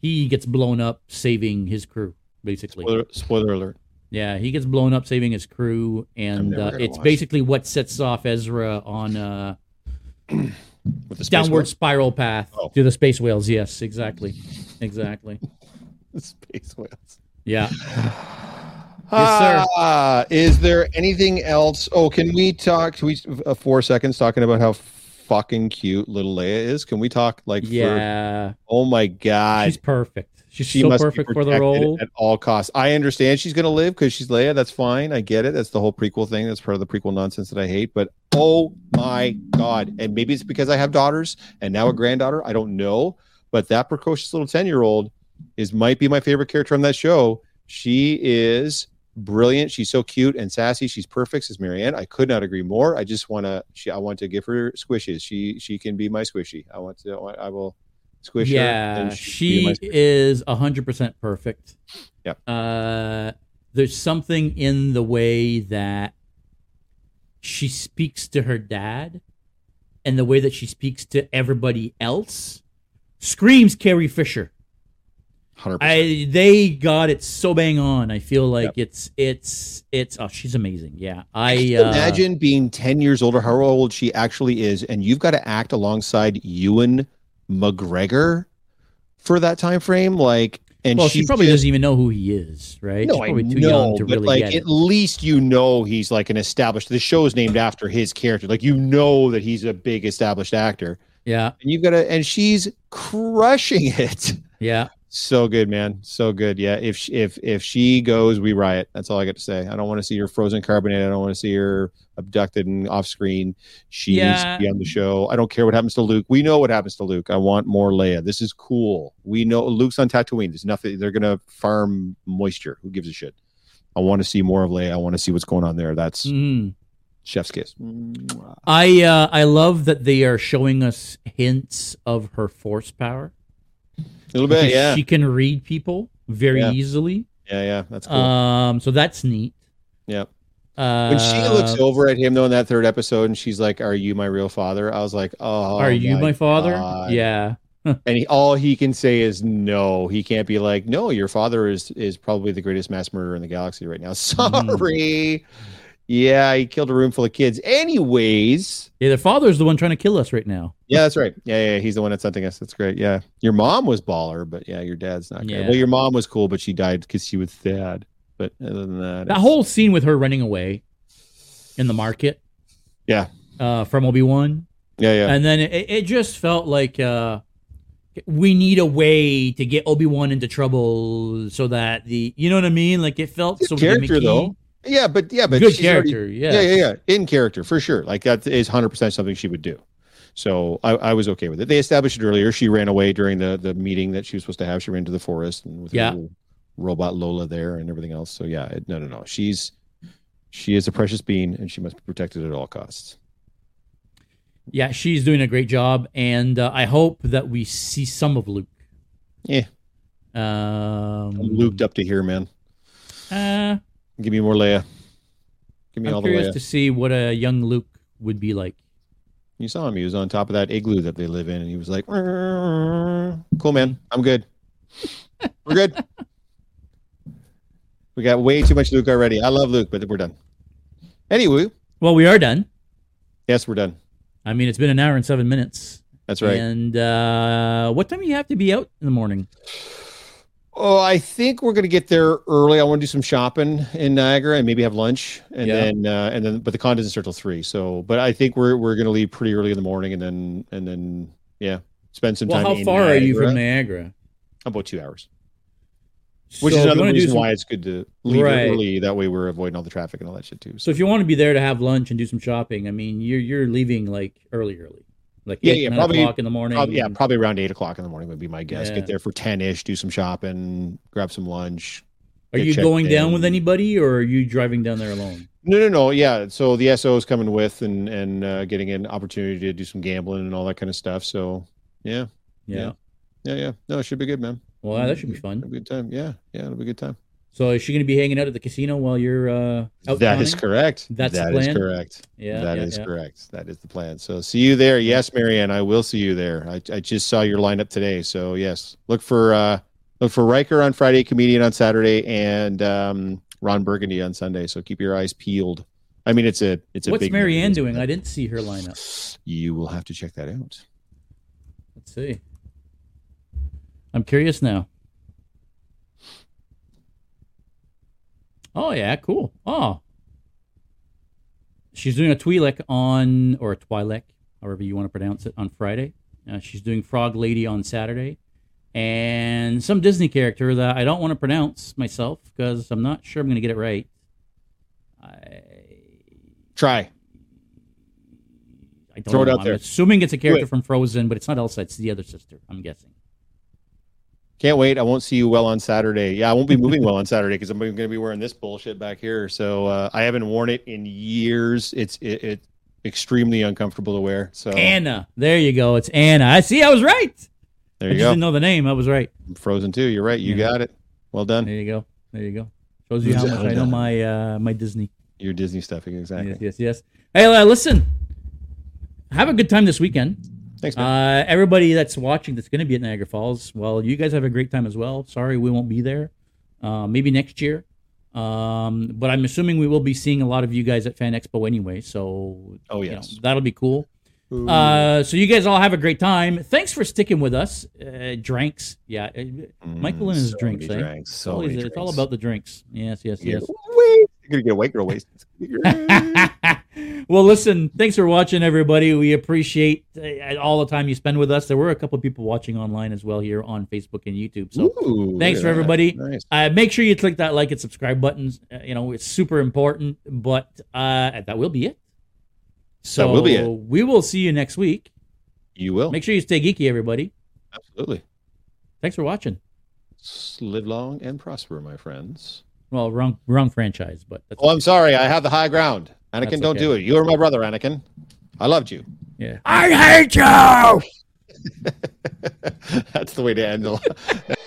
He gets blown up saving his crew, basically. Spoiler, spoiler alert. Yeah, he gets blown up saving his crew, and uh, it's watch basically what sets off Ezra on uh, With the downward whales? spiral path Oh. to the space whales. Yes, exactly, exactly. space whales. Yeah. Yes, sir. Ah, is there anything else? Oh, can we talk? Can we uh, four seconds talking about how fucking cute little Leia is? Can we talk like? For, Yeah, oh my god, she's perfect. She's she so must perfect be for the role. at all costs. I understand she's gonna live because she's Leia. That's fine. I get it. That's the whole prequel thing. That's part of the prequel nonsense that I hate. But oh my god! And maybe it's because I have daughters and now a granddaughter. I don't know. But that precocious little ten year old is might be my favorite character on that show. She is brilliant. She's so cute and sassy. She's perfect. Says Marianne. I could not agree more. I just want to. She. I want to give her squishes. She. She can be my squishy. I want to. I will squish her. yeah, and she she is hundred percent perfect. Yeah. Uh, there's something in the way that she speaks to her dad, and the way that she speaks to everybody else, screams Carrie Fisher. 100%. I they got it so bang on. I feel like Yep. it's it's it's oh she's amazing. Yeah, I uh, imagine being 10 years older, how old she actually is, and you've got to act alongside Ewan McGregor for that time frame. Like, and Well, she probably just- doesn't even know who he is, right? No, she's I too know, young to but really like get it. at least you know he's like an established. The show is named after his character. Like you know that he's a big established actor, Yeah, and you've got to, and she's crushing it. yeah. So good, man. So good. Yeah. If she, if if she goes, we riot. That's all I got to say. I don't want to see her frozen carbonite. I don't want to see her abducted and off screen. She needs to be on the show. I don't care what happens to Luke. We know what happens to Luke. I want more Leia. This is cool. We know Luke's on Tatooine. There's nothing. They're gonna farm moisture. Who gives a shit? I want to see more of Leia. I want to see what's going on there. That's Mhm. chef's kiss. I uh, I love that they are showing us hints of her force power. A little bit. Yeah. she can read people very Yeah. easily. Yeah. Yeah. That's cool. Um, so that's neat. yeah. Uh, When she looks over at him though in that third episode and she's like, "Are you my real father?" I was like, "Oh, are you my, father? God. Yeah. And he, all he can say is no. He can't be like, "No, your father is is probably the greatest mass murderer in the galaxy right now." Mm-hmm. Sorry. Yeah, he killed a room full of kids. Anyways, Yeah, their father's the one trying to kill us right now. yeah, that's right. Yeah, yeah, he's the one that's hunting us. That's great. Yeah, your mom was baller, but yeah, your dad's not great. Yeah. Well, your mom was cool, but she died because she was sad. But other than that, That whole scene with her running away in the market. Yeah. Uh, from Obi Wan, yeah, yeah, and then it, it just felt like uh, we need a way to get Obi Wan into trouble so that the you know what I mean. Like it felt so character, gimmicky. though. Yeah, but yeah, but Good she's already- character, yeah. yeah, yeah, yeah, in character for sure. Like that is hundred percent something she would do. So I, I was okay with it. They established it earlier. She ran away during the the meeting that she was supposed to have. She ran to the forest and with Yeah. robot Lola there and everything else. So yeah, it, no, no, no. She's she is a precious being and she must be protected at all costs. Yeah, she's doing a great job, and uh, I hope that we see some of Luke. Yeah, Um, I'm looped up to here, man. Uh, Give me more Leia. Give me I'm all the Leia. curious to see what a young Luke would be like. You saw him. He was on top of that igloo that they live in, and he was like, "Cool, man. I'm good. We're good. we got way too much Luke already. I love Luke, but we're done. Anyway, Well, we are done. yes, we're done. I mean, it's been an hour and seven minutes. That's right. And uh, what time do you have to be out in the morning? Oh, I think we're gonna get there early. I want to do some shopping in Niagara and maybe have lunch, and Yeah. then uh, and then, but the con doesn't start till three. So, but I think we're we're gonna leave pretty early in the morning, and then and then yeah, spend some Well, time. how far are you from Niagara. Niagara? About two hours. Which So is another reason some- why it's good to leave Right. early. That way we're avoiding all the traffic and all that shit too. So if you want to be there to have lunch and do some shopping, I mean, you're you're leaving like early, early, like Yeah, eight, yeah, probably- o'clock in the morning. Prob- yeah, probably around eight o'clock in the morning would be my guess. Yeah. Get there for ten ish, do some shopping, grab some lunch, Are you going down with anybody, or are you driving down there alone? No, no, no. Yeah. So the SO is coming with and and uh, getting an opportunity to do some gambling and all that kind of stuff. So yeah, Yeah. Yeah. yeah, yeah. No, it should be good, man. Well, that should be fun. It'll be a good time. Yeah, yeah, it'll be a good time. So is she going to be hanging out at the casino while you're uh, out? That is counting? correct. That's the That is plan? correct. Yeah, that yeah, is yeah. correct. That is the plan. So see you there. Yes, Marianne, I will see you there. I, I just saw your lineup today. So yes, look for uh look for Riker on Friday, comedian on Saturday, and um, Ron Burgundy on Sunday. So keep your eyes peeled. I mean, it's a it's a What's big. Marianne doing? I didn't see her lineup. You will have to check that out. Let's see. I'm curious now. Oh yeah, cool. Oh, she's doing a Twi'lek on or a Twi'lek, however you want to pronounce it, on Friday. Uh, she's doing Frog Lady on Saturday, and some Disney character that I don't want to pronounce myself because I'm not sure I'm going to get it right. I Try. I don't Throw it know. out I'm there. assuming it's a character it. from Frozen, but it's not Elsa. It's the other sister. I'm guessing. Can't wait. I won't see you well on Saturday. Yeah, I won't be moving well on Saturday because I'm going to be wearing this bullshit back here. So uh, I haven't worn it in years. It's it, it's extremely uncomfortable to wear. So Anna. There you go. It's Anna. I see. I was right. there I you just go. didn't know the name. I was right. Frozen too. You're right. You Yeah. got it. Well done. There you go. There you go. Shows you how much I know my uh, my Disney. Your Disney stuffing exactly. Yes, yes, yes. Hey, uh, listen. Have a good time this weekend. Thanks, man. Uh, everybody that's watching that's going to be at Niagara Falls, well, you guys have a great time as well. Sorry we won't be there. Uh, maybe next year. Um, but I'm assuming we will be seeing a lot of you guys at Fan Expo anyway. So, Oh, you know, yes. that'll be cool. Uh, so you guys all have a great time. Thanks for sticking with us. Uh, drinks, yeah. uh, Michael and his so drinks, eh? drinks, It's so always- it's all about the drinks. Yes, yes, yes. You're gonna get a white girl waste. well, listen, thanks for watching, everybody. We appreciate uh, all the time you spend with us. There were a couple people watching online as well here on Facebook and YouTube. So Ooh, thanks for everybody. Nice. uh, make sure you click that like and subscribe buttons. Uh, you know, it's super important, but uh, that will be it. So That will be it. we will see you next week. You will. Make sure you stay geeky, everybody. Absolutely. Thanks for watching. Live long and prosper, my friends. Well, wrong wrong franchise, but that's Oh, I'm sorry. I have the high ground. Anakin, That's don't okay. do it. You are my brother, Anakin. I loved you. yeah. I hate you! That's the way to end the.